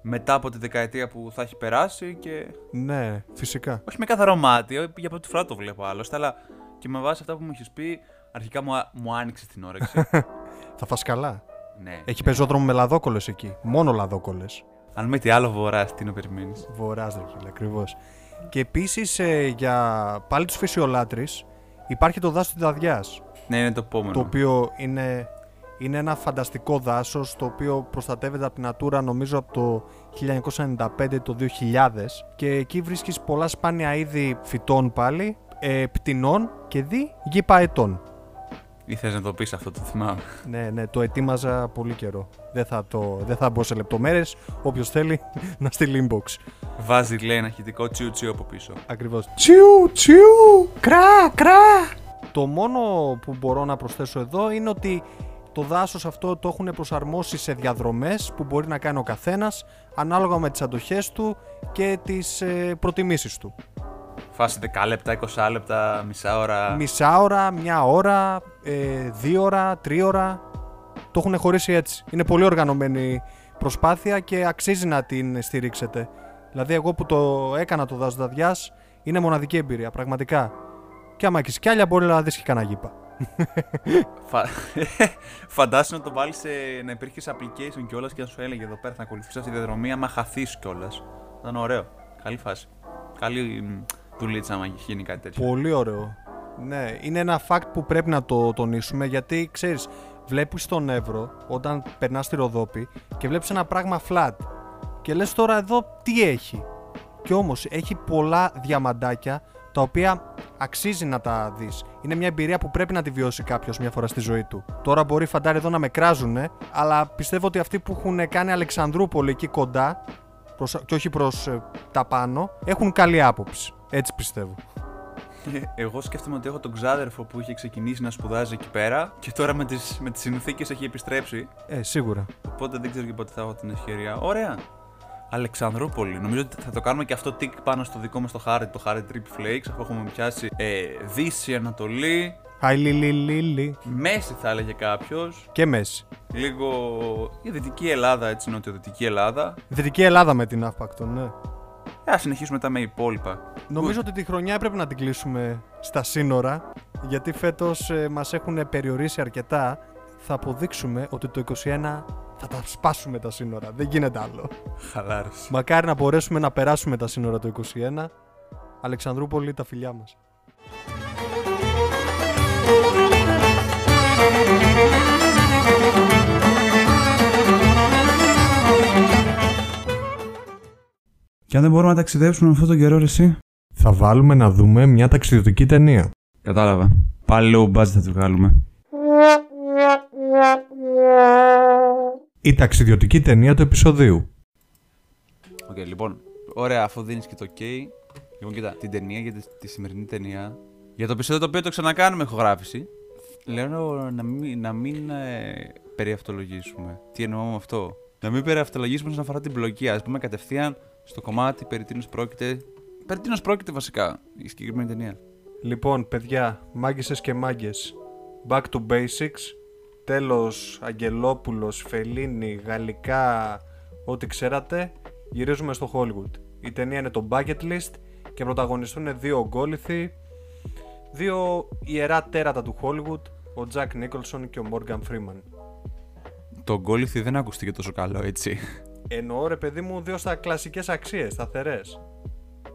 μετά από τη δεκαετία που θα έχει περάσει και. Ναι, φυσικά. Όχι με καθαρό μάτι, ε, για πρώτη φορά το βλέπω άλλωστε, αλλά και με βάση αυτά που μου έχεις πει, αρχικά μου, α- μου άνοιξε την όρεξη. [laughs] Θα φας καλά. ναι. Έχει πεζόδρομο με λαδόκολες εκεί. Μόνο λαδόκολες. Αν με τι άλλο βορρά, τι να περιμένεις. Βορράς, ρε φίλε, ακριβώς. Και επίσης ε, για πάλι τους φυσιολάτρεις υπάρχει το δάσος της Δαδιάς. Ναι, είναι το επόμενο. το οποίο είναι, είναι ένα φανταστικό δάσος το οποίο προστατεύεται από την Natura νομίζω από το 1995 το 2000 και εκεί βρίσκεις πολλά σπάνια είδη φυτών πάλι, ε, πτηνών και δι γήπα ετών. Ή θες να το πεις αυτό, το θυμάμαι. Ναι, ναι, το ετοίμαζα πολύ καιρό. Δεν θα, το, δεν θα μπω σε λεπτομέρειες. Όποιος θέλει [laughs] να στείλει inbox. Βάζει, λέει, ένα χητικό τσιου τσιου από πίσω. Ακριβώς. Τσιου, τσιου, κρά, κρά. Το μόνο που μπορώ να προσθέσω εδώ είναι ότι το δάσος αυτό το έχουν προσαρμόσει σε διαδρομές που μπορεί να κάνει ο καθένας ανάλογα με τις αντοχές του και τις ε, προτιμήσεις του. Φάση 10 λεπτά, 20 λεπτά, μισά ώρα. Μισά ώρα, μια ώρα, ε, δύο ώρα, τρία ώρα. Το έχουν χωρίσει έτσι. Είναι πολύ οργανωμένη προσπάθεια και αξίζει να την στηρίξετε. Δηλαδή, εγώ που το έκανα το δάσος Δαδιάς, είναι μοναδική εμπειρία, πραγματικά. Και άμα έχεις κι άλλα, μπορεί να δεις και κανένα γήπα. [laughs] Φα... [laughs] Φαντάσου να το βάλεις σε... να υπήρχες σε application κιόλας και να σου έλεγε εδώ πέρα θα ακολουθήσει αυτή τη διαδρομή άμα χαθείς κιόλας. Θα ήταν ωραίο. Καλή φάση. Καλή μ, δουλίτσα άμα γίνει κάτι τέτοιο. Πολύ ωραίο. Ναι, είναι ένα fact που πρέπει να το τονίσουμε γιατί ξέρεις, βλέπεις τον Εύρο όταν περνάς στη Ροδόπη και βλέπεις ένα πράγμα flat και λες τώρα εδώ τι έχει. Και όμως έχει πολλά διαμαντάκια τα οποία αξίζει να τα δεις. Είναι μια εμπειρία που πρέπει να τη βιώσει κάποιος μια φορά στη ζωή του. Τώρα μπορεί φαντάρι εδώ να με κράζουνε, αλλά πιστεύω ότι αυτοί που έχουν κάνει Αλεξανδρούπολη εκεί κοντά προς, και όχι προς ε, τα πάνω, έχουν καλή άποψη. Έτσι πιστεύω. Εγώ σκέφτομαι ότι έχω τον ξάδερφο που είχε ξεκινήσει να σπουδάζει εκεί πέρα και τώρα με τις, με τις συνθήκες έχει επιστρέψει. Ε, σίγουρα. Οπότε δεν ξέρω και πότε θα έχω την ευκαιρία. Ωραία. Αλεξανδρούπολη. Νομίζω ότι θα το κάνουμε και αυτό τικ πάνω στο δικό μας το χάρτη, το χάρτη Trip Flakes, αφού έχουμε πιάσει ε, Δύση, Ανατολή, Χαϊλιλιλιλι. Μέση θα έλεγε κάποιος. Και μέση. Λίγο η Δυτική Ελλάδα, έτσι νοτιοδυτική Ελλάδα. Δυτική Ελλάδα με την Αύπακτο, ναι. Ε, ας συνεχίσουμε μετά με υπόλοιπα. Νομίζω ότι τη χρονιά έπρεπε να την κλείσουμε στα σύνορα, γιατί φέτος ε, μας έχουν περιορίσει αρκετά. Θα αποδείξουμε ότι το 21 θα τα σπάσουμε τα σύνορα. Δεν γίνεται άλλο. Χαλάρωση. Μακάρι να μπορέσουμε να περάσουμε τα σύνορα το 21. Αλεξανδρούπολη, τα φιλιά μας. Και αν δεν μπορούμε να ταξιδέψουμε αυτόν τον καιρό, ρε, εσύ. Θα βάλουμε να δούμε μια ταξιδιωτική ταινία. Κατάλαβα. Πάλι low budget θα τη βγάλουμε. [laughs] Η ταξιδιωτική ταινία του επεισοδίου. Οκ, λοιπόν, ωραία, αφού δίνεις και το OK. Λοιπόν, κοίτα, την ταινία για τη, τη σημερινή ταινία. Για το επεισόδιο το οποίο το ξανακάνουμε ηχογράφηση. Λέω να μην, να μην ε, περιαυτολογήσουμε. Τι εννοώ με αυτό; Να μην περιαυτολογήσουμε όσον αφορά την πλοκή. Α πούμε κατευθείαν στο κομμάτι περί τίνος πρόκειται. Περί τίνος πρόκειται βασικά η συγκεκριμένη ταινία. Λοιπόν, παιδιά, μάγκησες και μάγκες. Back to basics. Τέλος, Αγγελόπουλος, Φελίνη, Γαλλικά, ό,τι ξέρατε, γυρίζουμε στο Hollywood. Η ταινία είναι το Bucket List και πρωταγωνιστούν δύο ογκόληθοι, δύο ιερά τέρατα του Hollywood, ο Jack Nicholson και ο Morgan Freeman. Το γκόλιθι δεν ακούστηκε τόσο καλό, έτσι. Εννοώ ρε παιδί μου δύο στα κλασικές αξίες, σταθερές.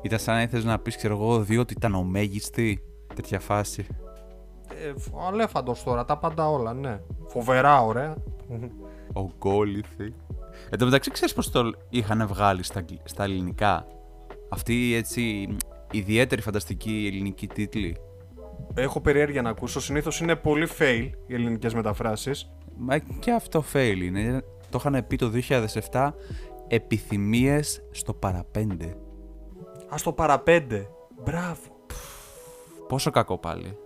Ήταν σαν να ήθελες να πεις, ξέρω εγώ, δύο ότι ήταν ομέγιστη. Τέτοια φάση. Ε, αλέφαντος τώρα, τα πάντα όλα, ναι. Φοβερά ωραία. Ο γκόλιθι. Εν τω μεταξύ, ξέρεις πώς το είχαν βγάλει στα, αγγλ- στα ελληνικά; Αυτή έτσι ιδιαίτερη φανταστική ελληνική τίτλη. Έχω περιέργεια να ακούσω, συνήθως είναι πολύ fail οι ελληνικές μεταφράσεις. Μα και αυτό fail είναι. Το είχαν πει το 2007 επιθυμίες στο παραπέντε. Α το παραπέντε. Μπράβο. Πόσο κακό πάλι.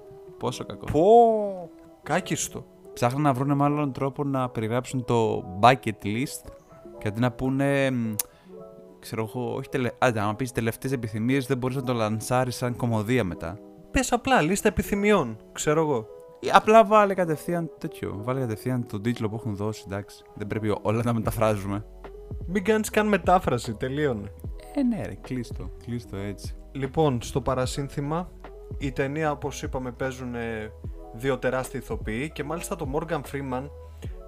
Πόσο κακό. Πω. Κάκιστο. Ψάχναν να βρουν μάλλον τρόπο να περιγράψουν το bucket list και αντί να πούνε. μ, Ξέρω εγώ, όχι τελε... Άντε, άμα πεις τελευταίες επιθυμίες, δεν μπορείς να το λανσάρεις σαν κομμωδία μετά. Πες απλά λίστα επιθυμιών, ξέρω εγώ. Ή απλά βάλε κατευθείαν τέτοιο. Βάλε κατευθείαν τον τίτλο που έχουν δώσει, εντάξει. Δεν πρέπει όλα να μεταφράζουμε. Μην κάνεις καν μετάφραση, τελείωνε. Ε, ναι, ρε, κλείστο. Κλείστο έτσι. Λοιπόν, στο παρασύνθημα, η ταινία όπως είπαμε παίζουν ε, δύο τεράστιοι ηθοποιοί και μάλιστα το Morgan Freeman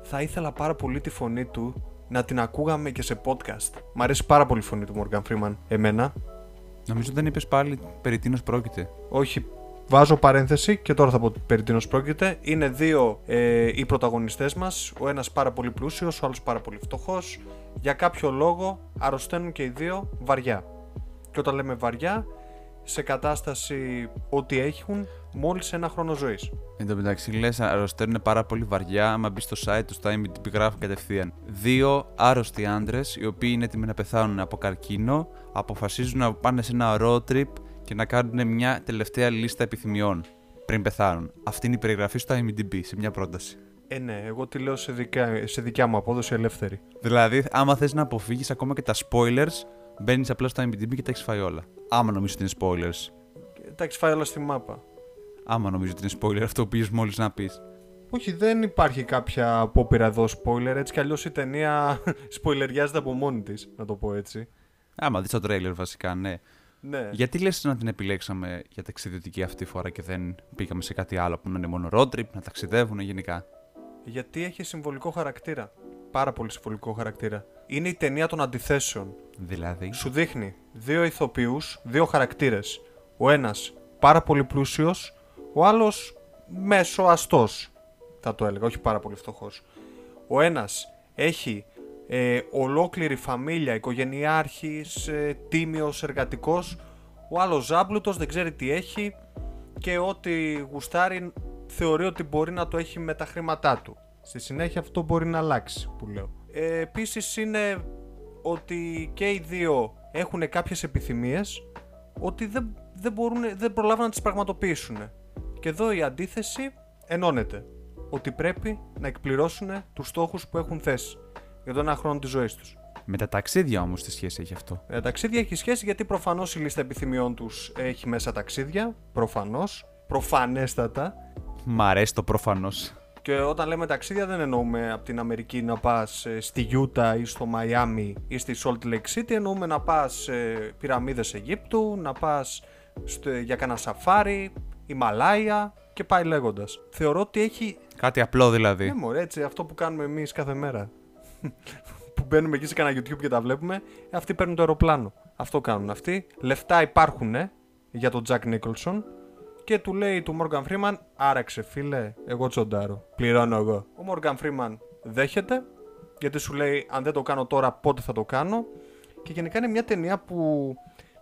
θα ήθελα πάρα πολύ τη φωνή του να την ακούγαμε και σε podcast. Μ' αρέσει πάρα πολύ η φωνή του Morgan Freeman, εμένα. Νομίζω δεν είπες πάλι περί τίνος πρόκειται. Όχι, βάζω παρένθεση και τώρα θα πω περί τίνος πρόκειται. Είναι δύο ε, οι πρωταγωνιστές μας, ο ένας πάρα πολύ πλούσιος, ο άλλος πάρα πολύ φτωχός. Για κάποιο λόγο αρρωσταίνουν και οι δύο βαριά. Και όταν λέμε βαριά, σε κατάσταση ότι έχουν μόλις ένα χρόνο ζωής. Εν τω μεταξύ, λες, αρρωσταίνουν πάρα πολύ βαριά. Άμα μπεις στο site τους, στα IMDb γράφουν κατευθείαν. Δύο άρρωστοι άντρες, οι οποίοι είναι έτοιμοι να πεθάνουν από καρκίνο, αποφασίζουν να πάνε σε ένα road trip και να κάνουν μια τελευταία λίστα επιθυμιών πριν πεθάνουν. Αυτή είναι η περιγραφή στο IMDb σε μια πρόταση. Ε, ναι, εγώ τη λέω σε, δικά, σε δικιά μου απόδοση ελεύθερη. Δηλαδή, άμα θες να αποφύγεις ακόμα και τα spoilers, μπαίνεις απλά στο IMDb και τα έχεις φάει όλα. Άμα νομίζω ότι είναι spoilers. Και Τα έχεις φάει όλα στη μάπα. Άμα νομίζω ότι είναι spoiler αυτό που πήγε μόλις να πεις. Όχι, δεν υπάρχει κάποια απόπειρα εδώ spoiler. Έτσι κι αλλιώς η ταινία [laughs] σποιλεριάζεται από μόνη της, να το πω έτσι. Άμα δεις το trailer, βασικά, ναι. Ναι. Γιατί λες να την επιλέξαμε για ταξιδιωτική αυτή τη φορά και δεν πήγαμε σε κάτι άλλο που να είναι μόνο road trip, να ταξιδεύουν γενικά; Γιατί έχει συμβολικό χαρακτήρα. Πάρα πολύ συμβολικό χαρακτήρα. Είναι η ταινία των αντιθέσεων. Δηλαδή; Σου δείχνει δύο ηθοποιούς, δύο χαρακτήρες. Ο ένας πάρα πολύ πλούσιος, ο άλλος μέσο αστός. Θα το έλεγα, όχι πάρα πολύ φτωχός. Ο ένας έχει ε, ολόκληρη φαμίλια, οικογενειάρχης, ε, τίμιος, εργατικός. Ο άλλος ζάμπλουτος, δεν ξέρει τι έχει και ό,τι γουστάρει θεωρεί ότι μπορεί να το έχει με τα χρήματά του. Στη συνέχεια αυτό μπορεί να αλλάξει που λέω. Ε, επίσης είναι ότι και οι δύο έχουν κάποιες επιθυμίες ότι δεν, δεν, μπορούν, δεν προλάβουν να τις πραγματοποιήσουν. Και εδώ η αντίθεση ενώνεται. Ότι πρέπει να εκπληρώσουν τους στόχους που έχουν θέσει για τον ένα χρόνο της ζωής τους. Με τα ταξίδια όμως τι σχέση έχει αυτό; Ε, ταξίδια έχει σχέση γιατί προφανώς η λίστα επιθυμιών τους έχει μέσα ταξίδια. Προφανώς. Προφανέστατα. Μ' αρέσει το προφανώς. Και όταν λέμε ταξίδια δεν εννοούμε από την Αμερική να πας ε, στη Γιούτα ή στο Μαϊάμι ή στη Salt Lake City. Εννοούμε να πας ε, πυραμίδες Αιγύπτου, να πας στο, για κανένα σαφάρι, Ιμαλάια και πάει λέγοντας. Θεωρώ ότι έχει... Κάτι απλό δηλαδή. Ναι μωρέ, έτσι, αυτό που κάνουμε εμείς κάθε μέρα. [laughs] που μπαίνουμε εκεί σε κανένα YouTube και τα βλέπουμε, ε, αυτοί παίρνουν το αεροπλάνο. Αυτό κάνουν αυτοί. Λεφτά υπάρχουν για τον Jack Nicholson και του λέει του Morgan Freeman, άραξε φίλε, εγώ τσοντάρω. Πληρώνω εγώ. Ο Morgan Freeman δέχεται, γιατί σου λέει, αν δεν το κάνω τώρα, πότε θα το κάνω. Και γενικά είναι μια ταινία που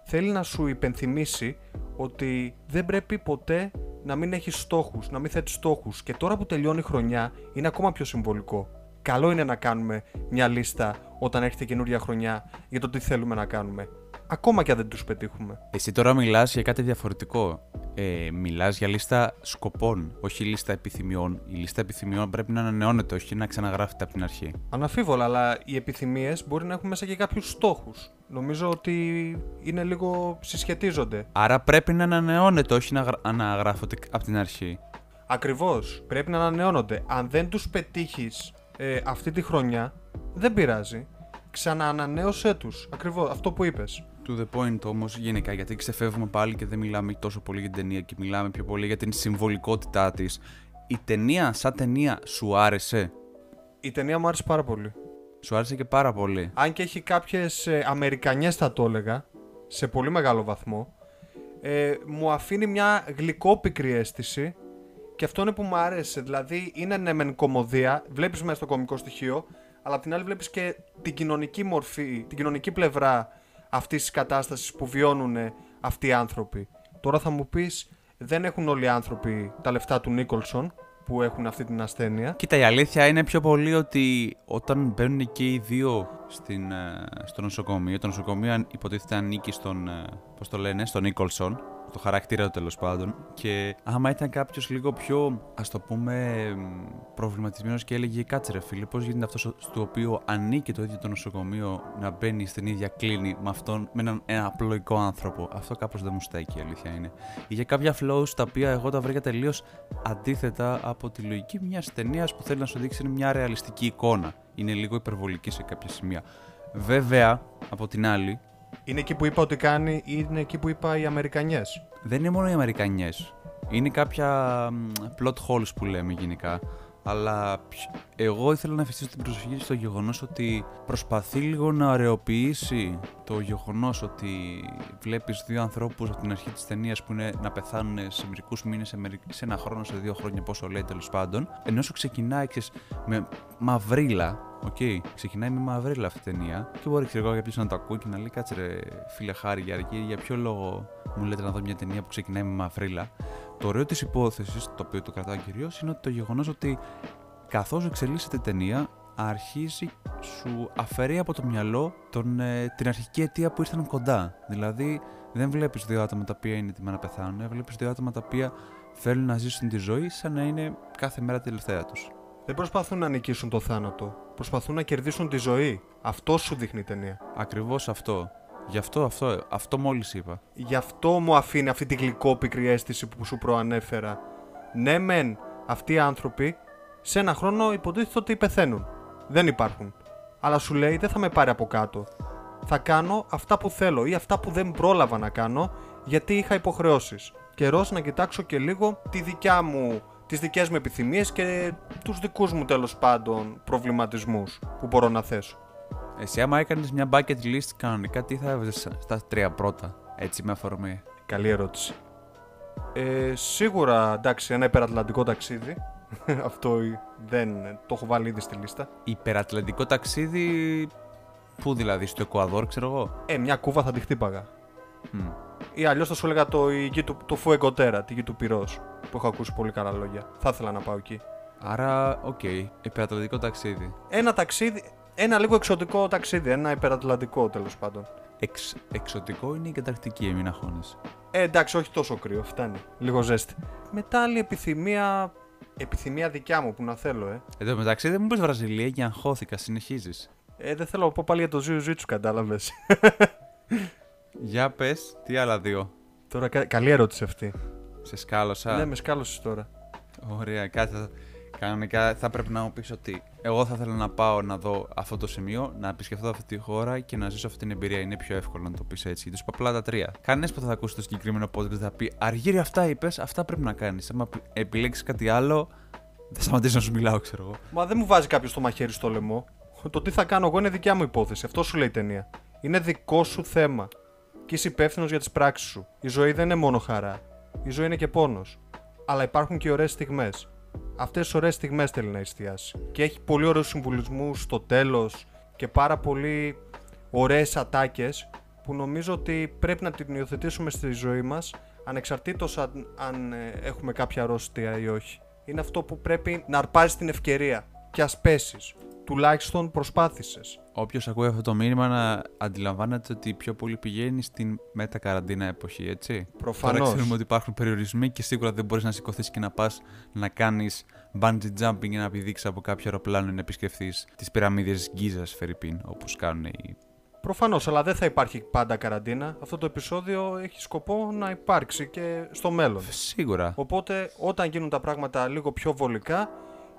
θέλει να σου υπενθυμίσει ότι δεν πρέπει ποτέ να μην έχεις στόχους, να μην θέτεις στόχους. Και τώρα που τελειώνει η χρονιά, είναι ακόμα πιο συμβολικό. Καλό είναι να κάνουμε μια λίστα όταν έρχεται καινούρια χρονιά για το τι θέλουμε να κάνουμε. Ακόμα και αν δεν τους πετύχουμε. Εσύ τώρα μιλάς για κάτι διαφορετικό. Ε, μιλάς για λίστα σκοπών, όχι λίστα επιθυμιών. Η λίστα επιθυμιών πρέπει να ανανεώνεται, όχι να ξαναγράφεται από την αρχή. Αναφίβολα, αλλά οι επιθυμίες μπορεί να έχουν μέσα και κάποιους στόχους. Νομίζω ότι είναι λίγο συσχετίζονται. Άρα πρέπει να ανανεώνεται, όχι να γρα- αναγράφονται από την αρχή. Ακριβώς. Πρέπει να ανανεώνονται. Αν δεν τους πετύχεις ε, αυτή τη χρονιά, δεν πειράζει. Ξαναανανέωσέ τους. Ακριβώς αυτό που είπες. To the point όμως γενικά, γιατί ξεφεύγουμε πάλι και δεν μιλάμε τόσο πολύ για την ταινία και μιλάμε πιο πολύ για την συμβολικότητά της. Η ταινία, σαν ταινία, σου άρεσε; Η ταινία μου άρεσε πάρα πολύ. Σου άρεσε και πάρα πολύ. Αν και έχει κάποιες ε, Αμερικανιές θα το έλεγα, σε πολύ μεγάλο βαθμό, ε, μου αφήνει μια γλυκόπικρη αίσθηση και αυτό είναι που μου άρεσε. Δηλαδή είναι ναι μεν κομμωδία, βλέπεις μέσα στο κομικό στοιχείο, αλλά απ' την άλλη βλέπεις και την κοινωνική μορφή, την κοινωνική πλευρά αυτής της κατάστασης που βιώνουν αυτοί οι άνθρωποι. Τώρα θα μου πεις, δεν έχουν όλοι οι άνθρωποι τα λεφτά του Νίκολσον που έχουν αυτή την ασθένεια; Κοίτα, η αλήθεια είναι πιο πολύ ότι όταν μπαίνουν και οι δύο στην, ε, στο νοσοκομείο, το νοσοκομείο αν- υποτίθεται ανήκει στον, ε, πώς το λένε, στον Νίκολσον, το χαρακτήρα του τέλος πάντων. Και άμα ήταν κάποιος λίγο πιο, ας το πούμε, προβληματισμένος και έλεγε Κάτσε ρε φίλε, πώς γίνεται αυτός στο οποίο ανήκει το ίδιο το νοσοκομείο να μπαίνει στην ίδια κλίνη με αυτόν, με έναν ένα απλοϊκό άνθρωπο. Αυτό κάπως δεν μου στέκει, η αλήθεια είναι. Είχε κάποια flows τα οποία εγώ τα βρήκα τελείως αντίθετα από τη λογική μιας ταινίας που θέλει να σου δείξει μια ρεαλιστική εικόνα. Είναι λίγο υπερβολική σε κάποια σημεία. Βέβαια, από την άλλη, Είναι εκεί που είπα ότι κάνει ή είναι εκεί που είπα οι Αμερικανιές. δεν είναι μόνο οι Αμερικανιές. Είναι κάποια μ, plot holes που λέμε γενικά. Αλλά π- εγώ ήθελα να εφιστήσω την προσοχή στο γεγονός ότι προσπαθεί λίγο να αραιοποιήσει το γεγονός ότι βλέπεις δύο ανθρώπους από την αρχή της ταινίας που είναι να πεθάνουν σε μερικούς μήνες, σε, μερι- σε ένα χρόνο, σε δύο χρόνια, πόσο λέει τέλος πάντων. Ενώ σου ξεκινάει ξέρεις, με μαυρίλα, οκ, ξεκινάει με μαυρίλα αυτή η ταινία και μπορεί ξέρω εγώ κάποιος να το ακούει και να λέει κάτσε ρε φίλε Χάρη, Γιώργη, για ποιο λόγο μου λέτε να δω μια ταινία που ξεκινάει με μαυρίλα. Το ωραίο της υπόθεσης, το οποίο το κρατάω κυρίως, είναι ότι το γεγονός ότι καθώς εξελίσσεται η ταινία, αρχίζει, σου αφαιρεί από το μυαλό τον, ε, την αρχική αιτία που ήρθαν κοντά. Δηλαδή, δεν βλέπεις δύο άτομα τα οποία είναι έτοιμα να πεθάνουν, βλέπεις δύο άτομα τα οποία θέλουν να ζήσουν τη ζωή σαν να είναι κάθε μέρα τελευταία τους. Δεν προσπαθούν να νικήσουν το θάνατο. Προσπαθούν να κερδίσουν τη ζωή. Αυτό σου δείχνει η ταινία. Ακριβώς αυτό. Γι' αυτό, αυτό, αυτό μόλις είπα. Γι' αυτό μου αφήνει αυτή τη γλυκόπικρη αίσθηση που σου προανέφερα. Ναι, μεν αυτοί οι άνθρωποι σε ένα χρόνο υποτίθεται ότι πεθαίνουν. Δεν υπάρχουν. Αλλά σου λέει δεν θα με πάρει από κάτω. Θα κάνω αυτά που θέλω ή αυτά που δεν πρόλαβα να κάνω γιατί είχα υποχρεώσεις. Καιρός να κοιτάξω και λίγο τη δικιά μου, τις δικές μου επιθυμίες και τους δικούς μου τέλος πάντων προβληματισμούς που μπορώ να θέσω. Εσύ, άμα έκανες μια bucket list κανονικά, τι θα έβαζες στα τρία πρώτα, έτσι με αφορμή; Καλή ερώτηση. Ε, σίγουρα, εντάξει, ένα υπερατλαντικό ταξίδι. [laughs] Αυτό δεν το έχω βάλει ήδη στη λίστα. Υπερατλαντικό ταξίδι. Πού δηλαδή, στο Εκουαδόρ, ξέρω εγώ; Ε, μια Κούβα θα τη χτύπαγα. Μμ. Ή αλλιώς θα σου έλεγα το, η γη του, το Φουεγκοτέρα, τη γη του πυρός. Που έχω ακούσει πολύ καλά λόγια. Θα ήθελα να πάω εκεί. Άρα, οκ, υπερατλαντικό ταξίδι. Ένα ταξίδι, ένα λίγο εξωτικό ταξίδι. Ένα υπερατλαντικό τέλος πάντων. Εξ, εξωτικό είναι η καταρκτική, έμεινα χώνες. Ε, εντάξει, όχι τόσο κρύο, φτάνει. Λίγο ζέστη. Μετά άλλη επιθυμία. Επιθυμία δικιά μου που να θέλω, ε. Εν τω μεταξύ, δεν μου πεις Βραζιλία και αγχώθηκα, συνεχίζεις. Ε, δεν θέλω να πω πάλι για το Ζιου Ζίτσου, κατάλαβες. [laughs] Για πες, τι άλλα δύο. Τώρα, κα- καλή ερώτηση αυτή. Σε σκάλωσα. Ναι, με σκάλωσες τώρα. Ωραία, κάτι θα... Κανονικά θα πρέπει να μου πεις ότι εγώ θα ήθελα να πάω να δω αυτό το σημείο, να επισκεφτώ αυτή τη χώρα και να ζήσω αυτή την εμπειρία. Είναι πιο εύκολο να το πεις έτσι. Γιατί σου είπα απλά τα τρία. Κανένα που θα ακούσει το συγκεκριμένο podcast θα πει Αργύρι, αυτά είπες, αυτά πρέπει να κάνεις. Αν επιλέξεις κάτι άλλο, θα σταματήσω να σου μιλάω, ξέρω εγώ. Μα δεν μου βάζει κάποιος το μαχαίρι στο λαιμό. Το τι θα κάνω εγώ είναι δικιά μου υπόθεση. Αυτό σου λέει η ταινία. Είναι δικό σου θέμα. Και είσαι υπεύθυνος για τις πράξεις σου. Η ζωή δεν είναι μόνο χαρά. Η ζωή είναι και πόνος. Αλλά υπάρχουν και ωραίες στιγμές. Αυτές τι ωραίες στιγμές θέλει να εστιάσει. Και έχει πολύ ωραίους συμβουλισμούς στο τέλος και πάρα πολύ ωραίες ατάκες που νομίζω ότι πρέπει να την υιοθετήσουμε στη ζωή μας ανεξαρτήτως αν, αν ε, έχουμε κάποια αρρώστια ή όχι. Είναι αυτό που πρέπει να αρπάζει την ευκαιρία και ας πέσεις. Τουλάχιστον προσπάθησες. Όποιος ακούει αυτό το μήνυμα να αντιλαμβάνεται ότι πιο πολύ πηγαίνει στην μετακαραντίνα εποχή, έτσι. Προφανώς. Τώρα ξέρουμε ότι υπάρχουν περιορισμοί και σίγουρα δεν μπορείς να σηκωθείς και να πας να κάνεις bungee jumping ή να πηδήξεις από κάποιο αεροπλάνο ή να επισκεφθείς τις πυραμίδες Γκίζας, Φερρυπίν, όπως κάνουν οι. Προφανώς, αλλά δεν θα υπάρχει πάντα καραντίνα. Αυτό το επεισόδιο έχει σκοπό να υπάρξει και στο μέλλον. Σίγουρα. Οπότε, όταν γίνουν τα πράγματα λίγο πιο βολικά,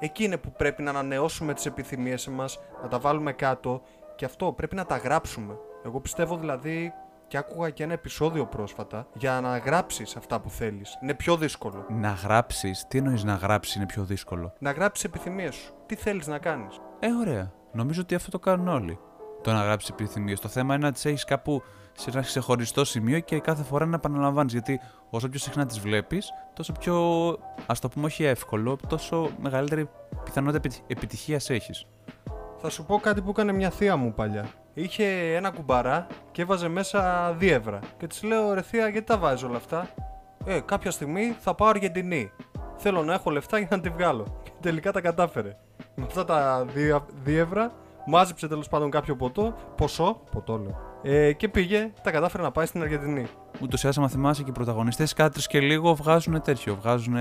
εκεί είναι που πρέπει να ανανεώσουμε τις επιθυμίες μας, να τα βάλουμε κάτω και αυτό πρέπει να τα γράψουμε. Εγώ πιστεύω δηλαδή και άκουγα και ένα επεισόδιο πρόσφατα για να γράψεις αυτά που θέλεις. Είναι πιο δύσκολο. Να γράψεις, τι εννοείς να γράψεις είναι πιο δύσκολο; Να γράψεις επιθυμίες σου. Τι θέλεις να κάνεις. Ε, ωραία. Νομίζω ότι αυτό το κάνουν όλοι. Το να γράψεις επιθυμίες. Το θέμα είναι να τις έχεις κάπου σε ένα ξεχωριστό σημείο και κάθε φορά να επαναλαμβάνεις. Γιατί όσο πιο συχνά τις βλέπεις, τόσο πιο, ας το πούμε, όχι εύκολο, τόσο μεγαλύτερη πιθανότητα επι- επιτυχίας έχεις. Θα σου πω κάτι που έκανε μια θεία μου παλιά. Είχε ένα κουμπαρά και έβαζε μέσα δίευρα. Και της λέω ρε θεία, γιατί τα βάζεις όλα αυτά; Ε, κάποια στιγμή θα πάω Αργεντινή. Θέλω να έχω λεφτά για να τη βγάλω. Και τελικά τα κατάφερε. Με αυτά τα δία- δίευρα μάζεψε τέλος πάντων κάποιο ποτό, ποσό, ποτό λέω. Ε, και πήγε, τα κατάφερε να πάει στην Αργεντινή. Ούτως ή άλλως, αν θυμάσαι και οι πρωταγωνιστές κάθε τρεις και λίγο βγάζουν τέτοιο. Βγάζουν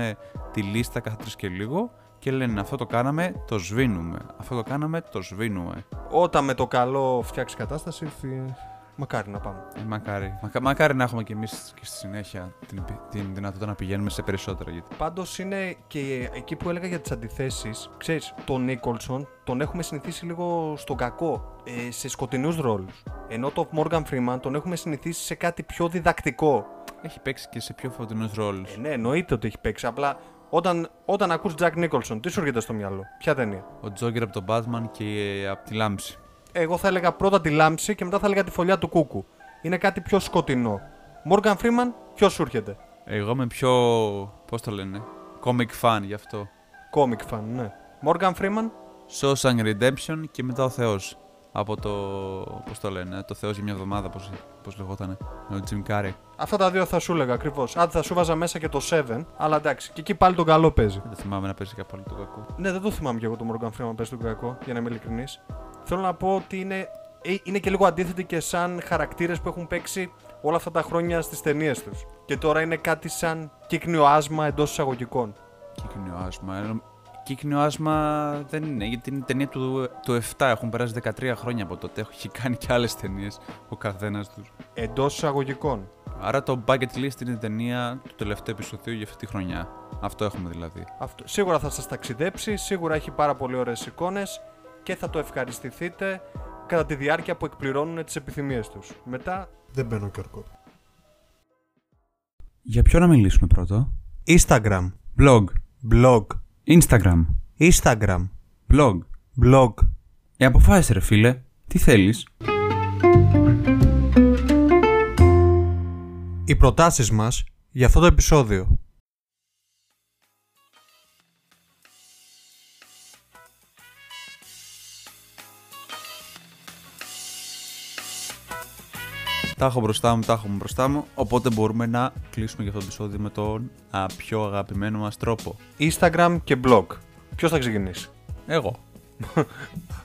τη λίστα κάθε τρεις και λίγο και λένε αυτό το κάναμε, το σβήνουμε. Αυτό το κάναμε, το σβήνουμε. Όταν με το καλό φτιάξει κατάσταση, φι- μακάρι να πάμε. Ε, μακάρι. Μακα- μακάρι να έχουμε κι εμείς και στη συνέχεια την, επι- την δυνατότητα να πηγαίνουμε σε περισσότερα. Γιατί Πάντως είναι και εκεί που έλεγα για τις αντιθέσεις. Ξέρεις, τον Νίκολσον τον έχουμε συνηθίσει λίγο στον κακό, ε, σε σκοτεινούς ρόλους. Ενώ τον Morgan Freeman τον έχουμε συνηθίσει σε κάτι πιο διδακτικό. έχει παίξει και σε πιο φωτεινούς ρόλους. Ε, ναι, εννοείται ότι έχει παίξει. Απλά όταν, όταν ακούς Jack Nicholson, τι σου έρχεται στο μυαλό, ποια ταινία; Ο Τζόγκερ από τον Batman και ε, από τη Λάμψη. Εγώ θα έλεγα πρώτα τη λάμψη και μετά θα έλεγα τη φωλιά του κούκου. Είναι κάτι πιο σκοτεινό. Morgan Freeman, ποιος σου έρχεται; Εγώ είμαι πιο. Πώς το λένε. Comic fan γι' αυτό. Comic fan, ναι. Morgan Freeman, Shawshank Redemption και μετά ο Θεός. Από το. Πώς το λένε, το Θεός για μια εβδομάδα, πώς πώς λεγότανε. Με τον Jim Carrey. Αυτά τα δύο θα σου έλεγα ακριβώς. Αν θα σου βάζα μέσα και το 7, αλλά εντάξει, και εκεί πάλι τον καλό παίζει. Δεν θυμάμαι να παίζει κάπου άλλο το κακό. Ναι, δεν το θυμάμαι και εγώ το Morgan Freeman παίζει τον κακό, για να είμαι ειλικρινής. Θέλω να πω ότι είναι, ε, είναι και λίγο αντίθετη και σαν χαρακτήρες που έχουν παίξει όλα αυτά τα χρόνια στις ταινίες τους. Και τώρα είναι κάτι σαν κύκνιο άσμα εντός εισαγωγικών. Κύκνιο άσμα. Ε, Κύκνιο άσμα δεν είναι, γιατί είναι ταινία του, του 7. Έχουν περάσει 13 χρόνια από τότε. Έχει κάνει και άλλες ταινίες ο καθένας τους. Εντός εισαγωγικών. Άρα το Bucket List είναι η ταινία του τελευταίου επεισοδίου για αυτή τη χρονιά. Αυτό έχουμε δηλαδή. Αυτό. Σίγουρα θα σας ταξιδέψει, σίγουρα έχει πάρα πολύ ωραίες εικόνες και θα το ευχαριστηθείτε κατά τη διάρκεια που εκπληρώνουν τις επιθυμίες τους. Μετά δεν μπαίνω και ορκώ. Για ποιο να μιλήσουμε πρώτο; Instagram, Blog. blog, Instagram. Instagram, Blog. blog. Ε, αποφάσισε ρε φίλε. Τι θέλεις; Οι προτάσεις μας για αυτό το επεισόδιο. Τα έχω μπροστά μου, τα έχω μπροστά μου. Οπότε μπορούμε να κλείσουμε για αυτό το επεισόδιο με τον α, πιο αγαπημένο μας τρόπο. Instagram και blog. Ποιος θα ξεκινήσει; Εγώ. [laughs]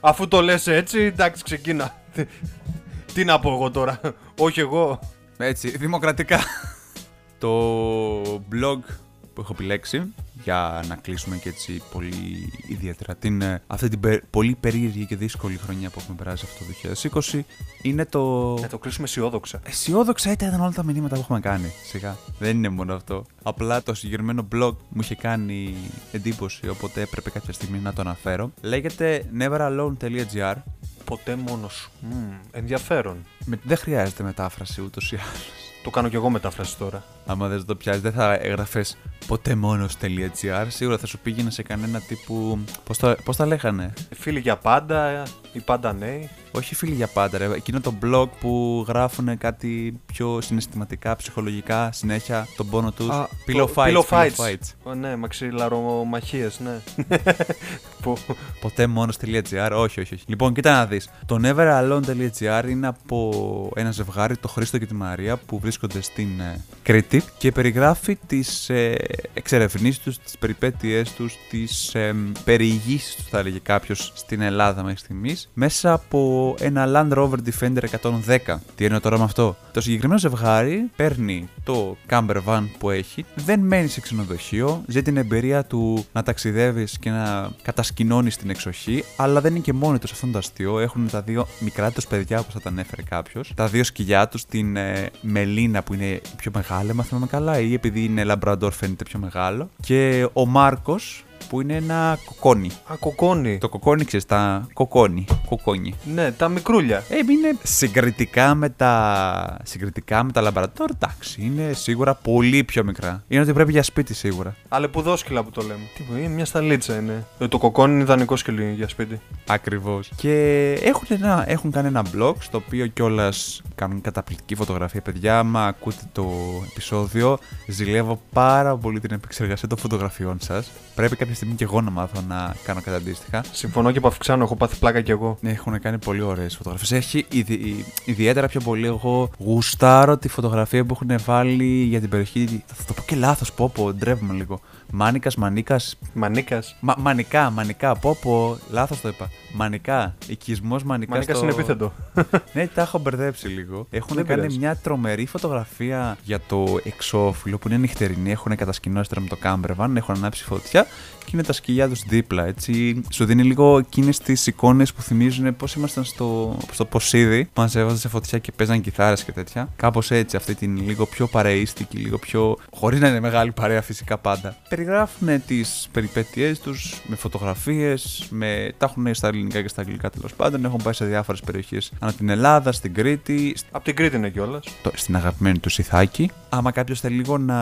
Αφού το λες έτσι, εντάξει ξεκίνα. [laughs] Τι να πω εγώ τώρα; [laughs] Όχι εγώ. Έτσι, δημοκρατικά. το blog που έχω επιλέξει για να κλείσουμε και έτσι πολύ ιδιαίτερα την, ε, αυτή την πε- πολύ περίεργη και δύσκολη χρονιά που έχουμε περάσει αυτό το 2020 είναι το... Να το κλείσουμε αισιόδοξα. Αισιόδοξα ήταν όλα τα μηνύματα που έχουμε κάνει. Σιγά. Δεν είναι μόνο αυτό. Απλά το συγκεκριμένο blog μου είχε κάνει εντύπωση, οπότε έπρεπε κάποια στιγμή να το αναφέρω. Λέγεται neveralone.gr. Ποτέ μόνος σου. Μμμ, ενδιαφέρον. Με, δεν χρειάζεται μετάφραση ούτως ή άλλως. Το κάνω κι εγώ μετάφραση τώρα. Άμα δεν το πιάσεις, δεν θα έγραφε ποτέ μόνος.gr. Σίγουρα θα σου πήγαινε σε κανένα τύπου. Πώς τα, πώς τα λέγανε; Φίλοι για πάντα, Οι πάντα νέοι. Όχι φίλοι για πάντα, ρε. Εκείνο το blog που γράφουν κάτι πιο συναισθηματικά, ψυχολογικά, συνέχεια τον πόνο τους. Α, Pillow το- fights. pillow pillow fights. fights. Ω, ναι, μαξιλαρομαχίες, ναι. [laughs] που, Ποτέ μόνο.gr, όχι, όχι, όχι. Λοιπόν, κοίτα να δεις. Το neveralone.gr είναι από ένα ζευγάρι, το Χρήστο και τη Μαρία, που βρίσκονται στην ε, Κρήτη και περιγράφει τις ε, εξερευνήσεις τους, τις περιπέτειές τους, τις ε, περιηγήσεις τους, θα έλεγε κάποιος, στην Ελλάδα μέχρι στιγμής, μέσα από ένα Land Rover Defender 110. Τι εννοώ τώρα με αυτό; Το συγκεκριμένο ζευγάρι παίρνει το camper van που έχει, δεν μένει σε ξενοδοχείο, ζει την εμπειρία του να ταξιδεύεις και να κατασκηνώνεις την εξοχή, αλλά δεν είναι και μόνοι τους σε αυτό το αστείο. Έχουν τα δύο μικρά τους παιδιά, όπως θα τα ανέφερε κάποιος, τα δύο σκυλιά τους, την ε, Μελίνα που είναι η πιο μεγάλη, αν θυμάμαι καλά, ή επειδή είναι Λαμπραντόρ φαίνεται πιο μεγάλο, και ο Μάρκος που είναι ένα κοκόνι. α, κοκόνι. Το κοκόνι, ξέρεις, τα κοκόνι. Κοκόνι. Ναι, τα μικρούλια. Ε, είναι συγκριτικά με τα. Συγκριτικά με τα λαμπρατόρ, εντάξει, είναι σίγουρα πολύ πιο μικρά. Είναι ότι πρέπει για σπίτι σίγουρα. Αλεπουδόσκυλα που το λέμε. Τι που είναι, μια σταλίτσα είναι. Ε, το κοκόνι είναι ιδανικό σκυλί για σπίτι. Ακριβώς. Και έχουν, ένα, έχουν κάνει ένα blog στο οποίο κιόλας κάνουν καταπληκτική φωτογραφία. Παιδιά, άμα ακούτε το επεισόδιο, ζηλεύω πάρα πολύ την επεξεργασία των φωτογραφιών σας. Πρέπει κάποια στιγμή κι εγώ να μάθω να κάνω κάτι αντίστοιχα. Συμφωνώ και παυξάνω, έχω πάθει πλάκα κι εγώ. Ναι, έχουν κάνει πολύ ωραίες φωτογραφίες. Έχει ιδι- ιδιαίτερα πιο πολύ εγώ γουστάρω τη φωτογραφία που έχουν βάλει για την περιοχή. Θα το πω και λάθος, πω πω, ντρεύομαι λίγο. Μάνικας, μανίκας. Μανίκας. Μα, μανικά, μανικά, πω πω, λάθος το είπα. Μανικά. Οικισμός μανικά. Μανίκας στο... είναι επίθετο. [laughs] ναι, τα έχω μπερδέψει λίγο. Έχουν Δεν κάνει πειράζει. μια τρομερή φωτογραφία για το εξώφυλλο που είναι νυχτερινή. Έχουν κατασκηνώσει τώρα με το κάμπρεβαν, έχουν ανάψει φωτιά και είναι τα σκυλιά τους δίπλα. Έτσι. Σου δίνει λίγο εκείνες τις εικόνες που θυμίζουν πώς ήμασταν στο, στο Ποσίδι. Μαζεύονταν σε φωτιά και παίζαν κιθάρες και τέτοια. Κάπως έτσι, αυτή την λίγο πιο παρείστικη, λίγο πιο. χωρίς να είναι μεγάλη παρέα φυσικά πάντα. Περιγράφουν τις περιπέτειές τους με φωτογραφίες, με... τα έχουν στα ελληνικά και στα αγγλικά τέλος πάντων. Έχουν πάει σε διάφορες περιοχές ανά την Ελλάδα, στην Κρήτη, Απ' την Κρήτη είναι κιόλας. το- στην αγαπημένη του Ιθάκη. Άμα κάποιος θέλει λίγο να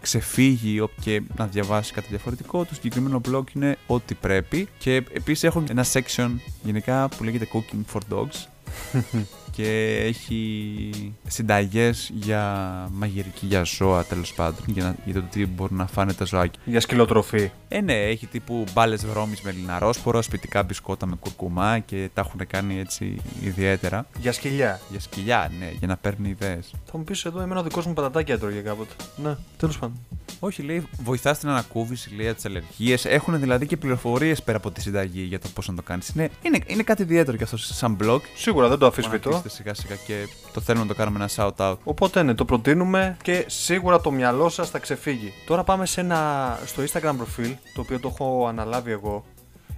ξεφύγει ο- και να διαβάσει κάτι διαφορετικό, το συγκεκριμένο blog είναι ό,τι πρέπει. Και επίσης έχουν ένα section γενικά που λέγεται Cooking for Dogs. [laughs] και έχει συνταγές για μαγειρική για ζώα τέλος πάντων, για, να, για το τι μπορούν να φάνε τα ζωάκια. Για σκυλοτροφή. Ε, ναι, έχει τύπου μπάλες βρώμης με λιναρόσπορο, σπιτικά μπισκότα με κουρκουμά και τα έχουν κάνει έτσι ιδιαίτερα. Για σκυλιά. Για σκυλιά, ναι, για να παίρνει ιδέες. Θα μου πεις εδώ, εμένα ο δικός μου πατατάκι έτρωγε κάποτε. Ναι, τέλος πάντων. Όχι, λέει, βοηθάς στην ανακούφιση, λέει, τις αλλεργίες. Έχουν δηλαδή και πληροφορίες πέρα από τη συνταγή για το πώς να το κάνεις. Είναι, είναι, είναι κάτι ιδιαίτερο κι αυτό σαν blog. Σίγουρα δεν το Που αφισβητώ. Αναπτύσσεται σιγά σιγά και το θέλουμε να το κάνουμε ένα shout out. Οπότε ναι, το προτείνουμε και σίγουρα το μυαλό σας θα ξεφύγει. Τώρα πάμε σε ένα, στο Instagram προφίλ, το οποίο το έχω αναλάβει εγώ.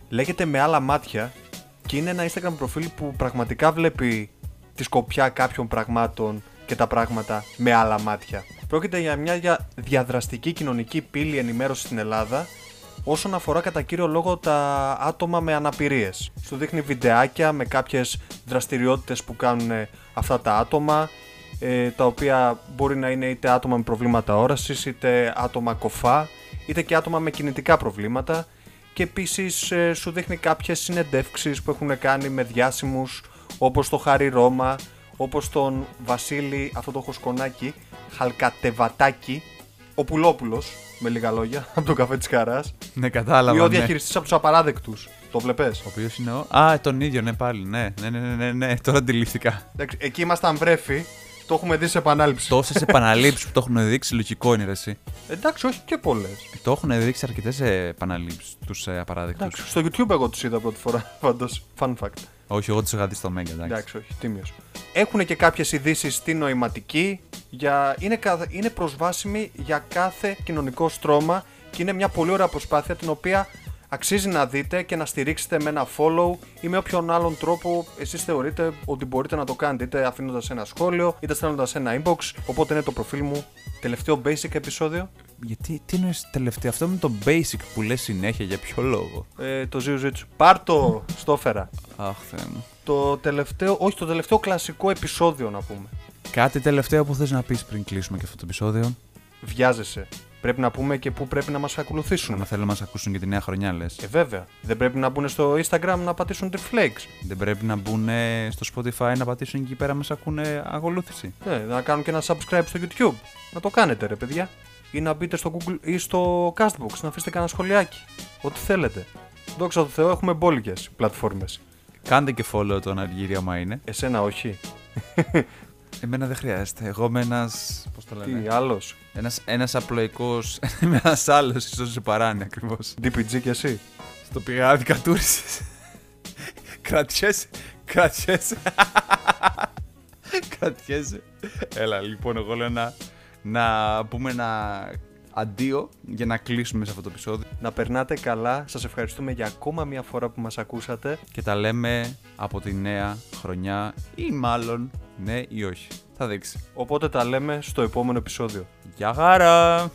Λέγεται με άλλα μάτια και είναι ένα Instagram προφίλ που πραγματικά βλέπει τη σκοπιά κάποιων πραγμάτων και τα πράγματα με άλλα μάτια. Πρόκειται για μια δια- διαδραστική κοινωνική πύλη ενημέρωσης στην Ελλάδα όσον αφορά κατά κύριο λόγο τα άτομα με αναπηρίες. Σου δείχνει βιντεάκια με κάποιες δραστηριότητες που κάνουν ε, αυτά τα άτομα, ε, τα οποία μπορεί να είναι είτε άτομα με προβλήματα όρασης, είτε άτομα κοφά, είτε και άτομα με κινητικά προβλήματα και επίσης ε, σου δείχνει κάποιες συνεντεύξεις που έχουν κάνει με διάσημους όπως το Χάρη Ρώμα, όπως τον Βασίλη, αυτό το χωσκονάκι, Χαλκατεβατάκι, ο Πουλόπουλος, με λίγα λόγια, [laughs] από το καφέ της Χαράς, Ναι, ή κατάλαβα. ο ναι. διαχειριστής από τους απαράδεκτους. Το βλέπες; Ο οποίος είναι ο. Α, τον ίδιο, ναι, πάλι. Ναι, ναι, ναι, ναι, ναι, ναι. τώρα αντιληφθήκα. Εντάξει, εκεί ήμασταν βρέφη, το έχουμε δει σε επανάληψη. Τόσες [laughs] επαναλήψεις που το έχουν δείξει, λογικό είναι ρε, εσύ. Εντάξει, όχι και πολλές. Το έχουν δείξει αρκετές επαναλήψεις τους ε, απαράδεκτους. Εντάξει, στο YouTube εγώ τους είδα πρώτη φορά, [laughs] πάντως. Fun fact. Όχι, εγώ τους είχα δει στο Μέγκα, εντάξει. Εντάξει, όχι, τίμιο. Έχουν και κάποιες ειδήσεις στη νοηματική. Για... Είναι, κα- είναι προσβάσιμη για κάθε κοινωνικό στρώμα και είναι μια πολύ ωραία προσπάθεια την οποία αξίζει να δείτε και να στηρίξετε με ένα follow ή με όποιον άλλον τρόπο εσείς θεωρείτε ότι μπορείτε να το κάνετε. Είτε αφήνοντας ένα σχόλιο, είτε στέλνοντας ένα inbox. Οπότε είναι το προφίλ μου. Τελευταίο basic επεισόδιο. Γιατί, τι είναι τελευταίο, αυτό με το basic που λες συνέχεια, για ποιο λόγο; Ε, το Zio Zitsu. Πάρτο, στο έφερα. Αχ, Θεέ μου. Το τελευταίο, όχι, το τελευταίο κλασικό επεισόδιο να πούμε. Κάτι τελευταίο που θες να πεις πριν κλείσουμε και αυτό το επεισόδιο; Βιάζεσαι. Πρέπει να πούμε και πού πρέπει να μας ακολουθήσουν. Αν θέλουν να μας ακούσουν και τη νέα χρονιά, λες. Ε, βέβαια. Δεν πρέπει να μπουν στο Instagram να πατήσουν Tripflakes. Δεν πρέπει να μπουν στο Spotify να πατήσουν εκεί πέρα να μας ακούνε ακολούθηση. Ναι, να κάνουν και ένα subscribe στο YouTube. Να το κάνετε, ρε παιδιά. Ή να μπείτε στο Google ή στο Castbox να αφήσετε κανένα σχολιάκι. Ό,τι θέλετε. Δόξα τω Θεώ, έχουμε μπόλικες πλατφόρμες. Κάντε και follow τον Αργύρι άμα είναι. Εσένα όχι. [laughs] Εμένα δεν χρειάζεται. Εγώ είμαι ένας. Πώς το λένε. Τι άλλος; Ένας, ένας απλοϊκός, [laughs] είμαι ένας άλλος, ίσως σε παράνε ακριβώς. DPG κι εσύ; Στο πηγάδι κατούρισες. [laughs] Κρατιέσαι, κρατιέσαι. κρατιέσαι. Έλα, λοιπόν, εγώ λέω να, να πούμε ένα αντίο για να κλείσουμε σε αυτό το επεισόδιο. Να περνάτε καλά. Σας ευχαριστούμε για ακόμα μια φορά που μας ακούσατε. Και τα λέμε από τη νέα χρονιά ή μάλλον ναι ή όχι. Θα δείξει. Οπότε τα λέμε στο επόμενο επεισόδιο. Γεια χαρά!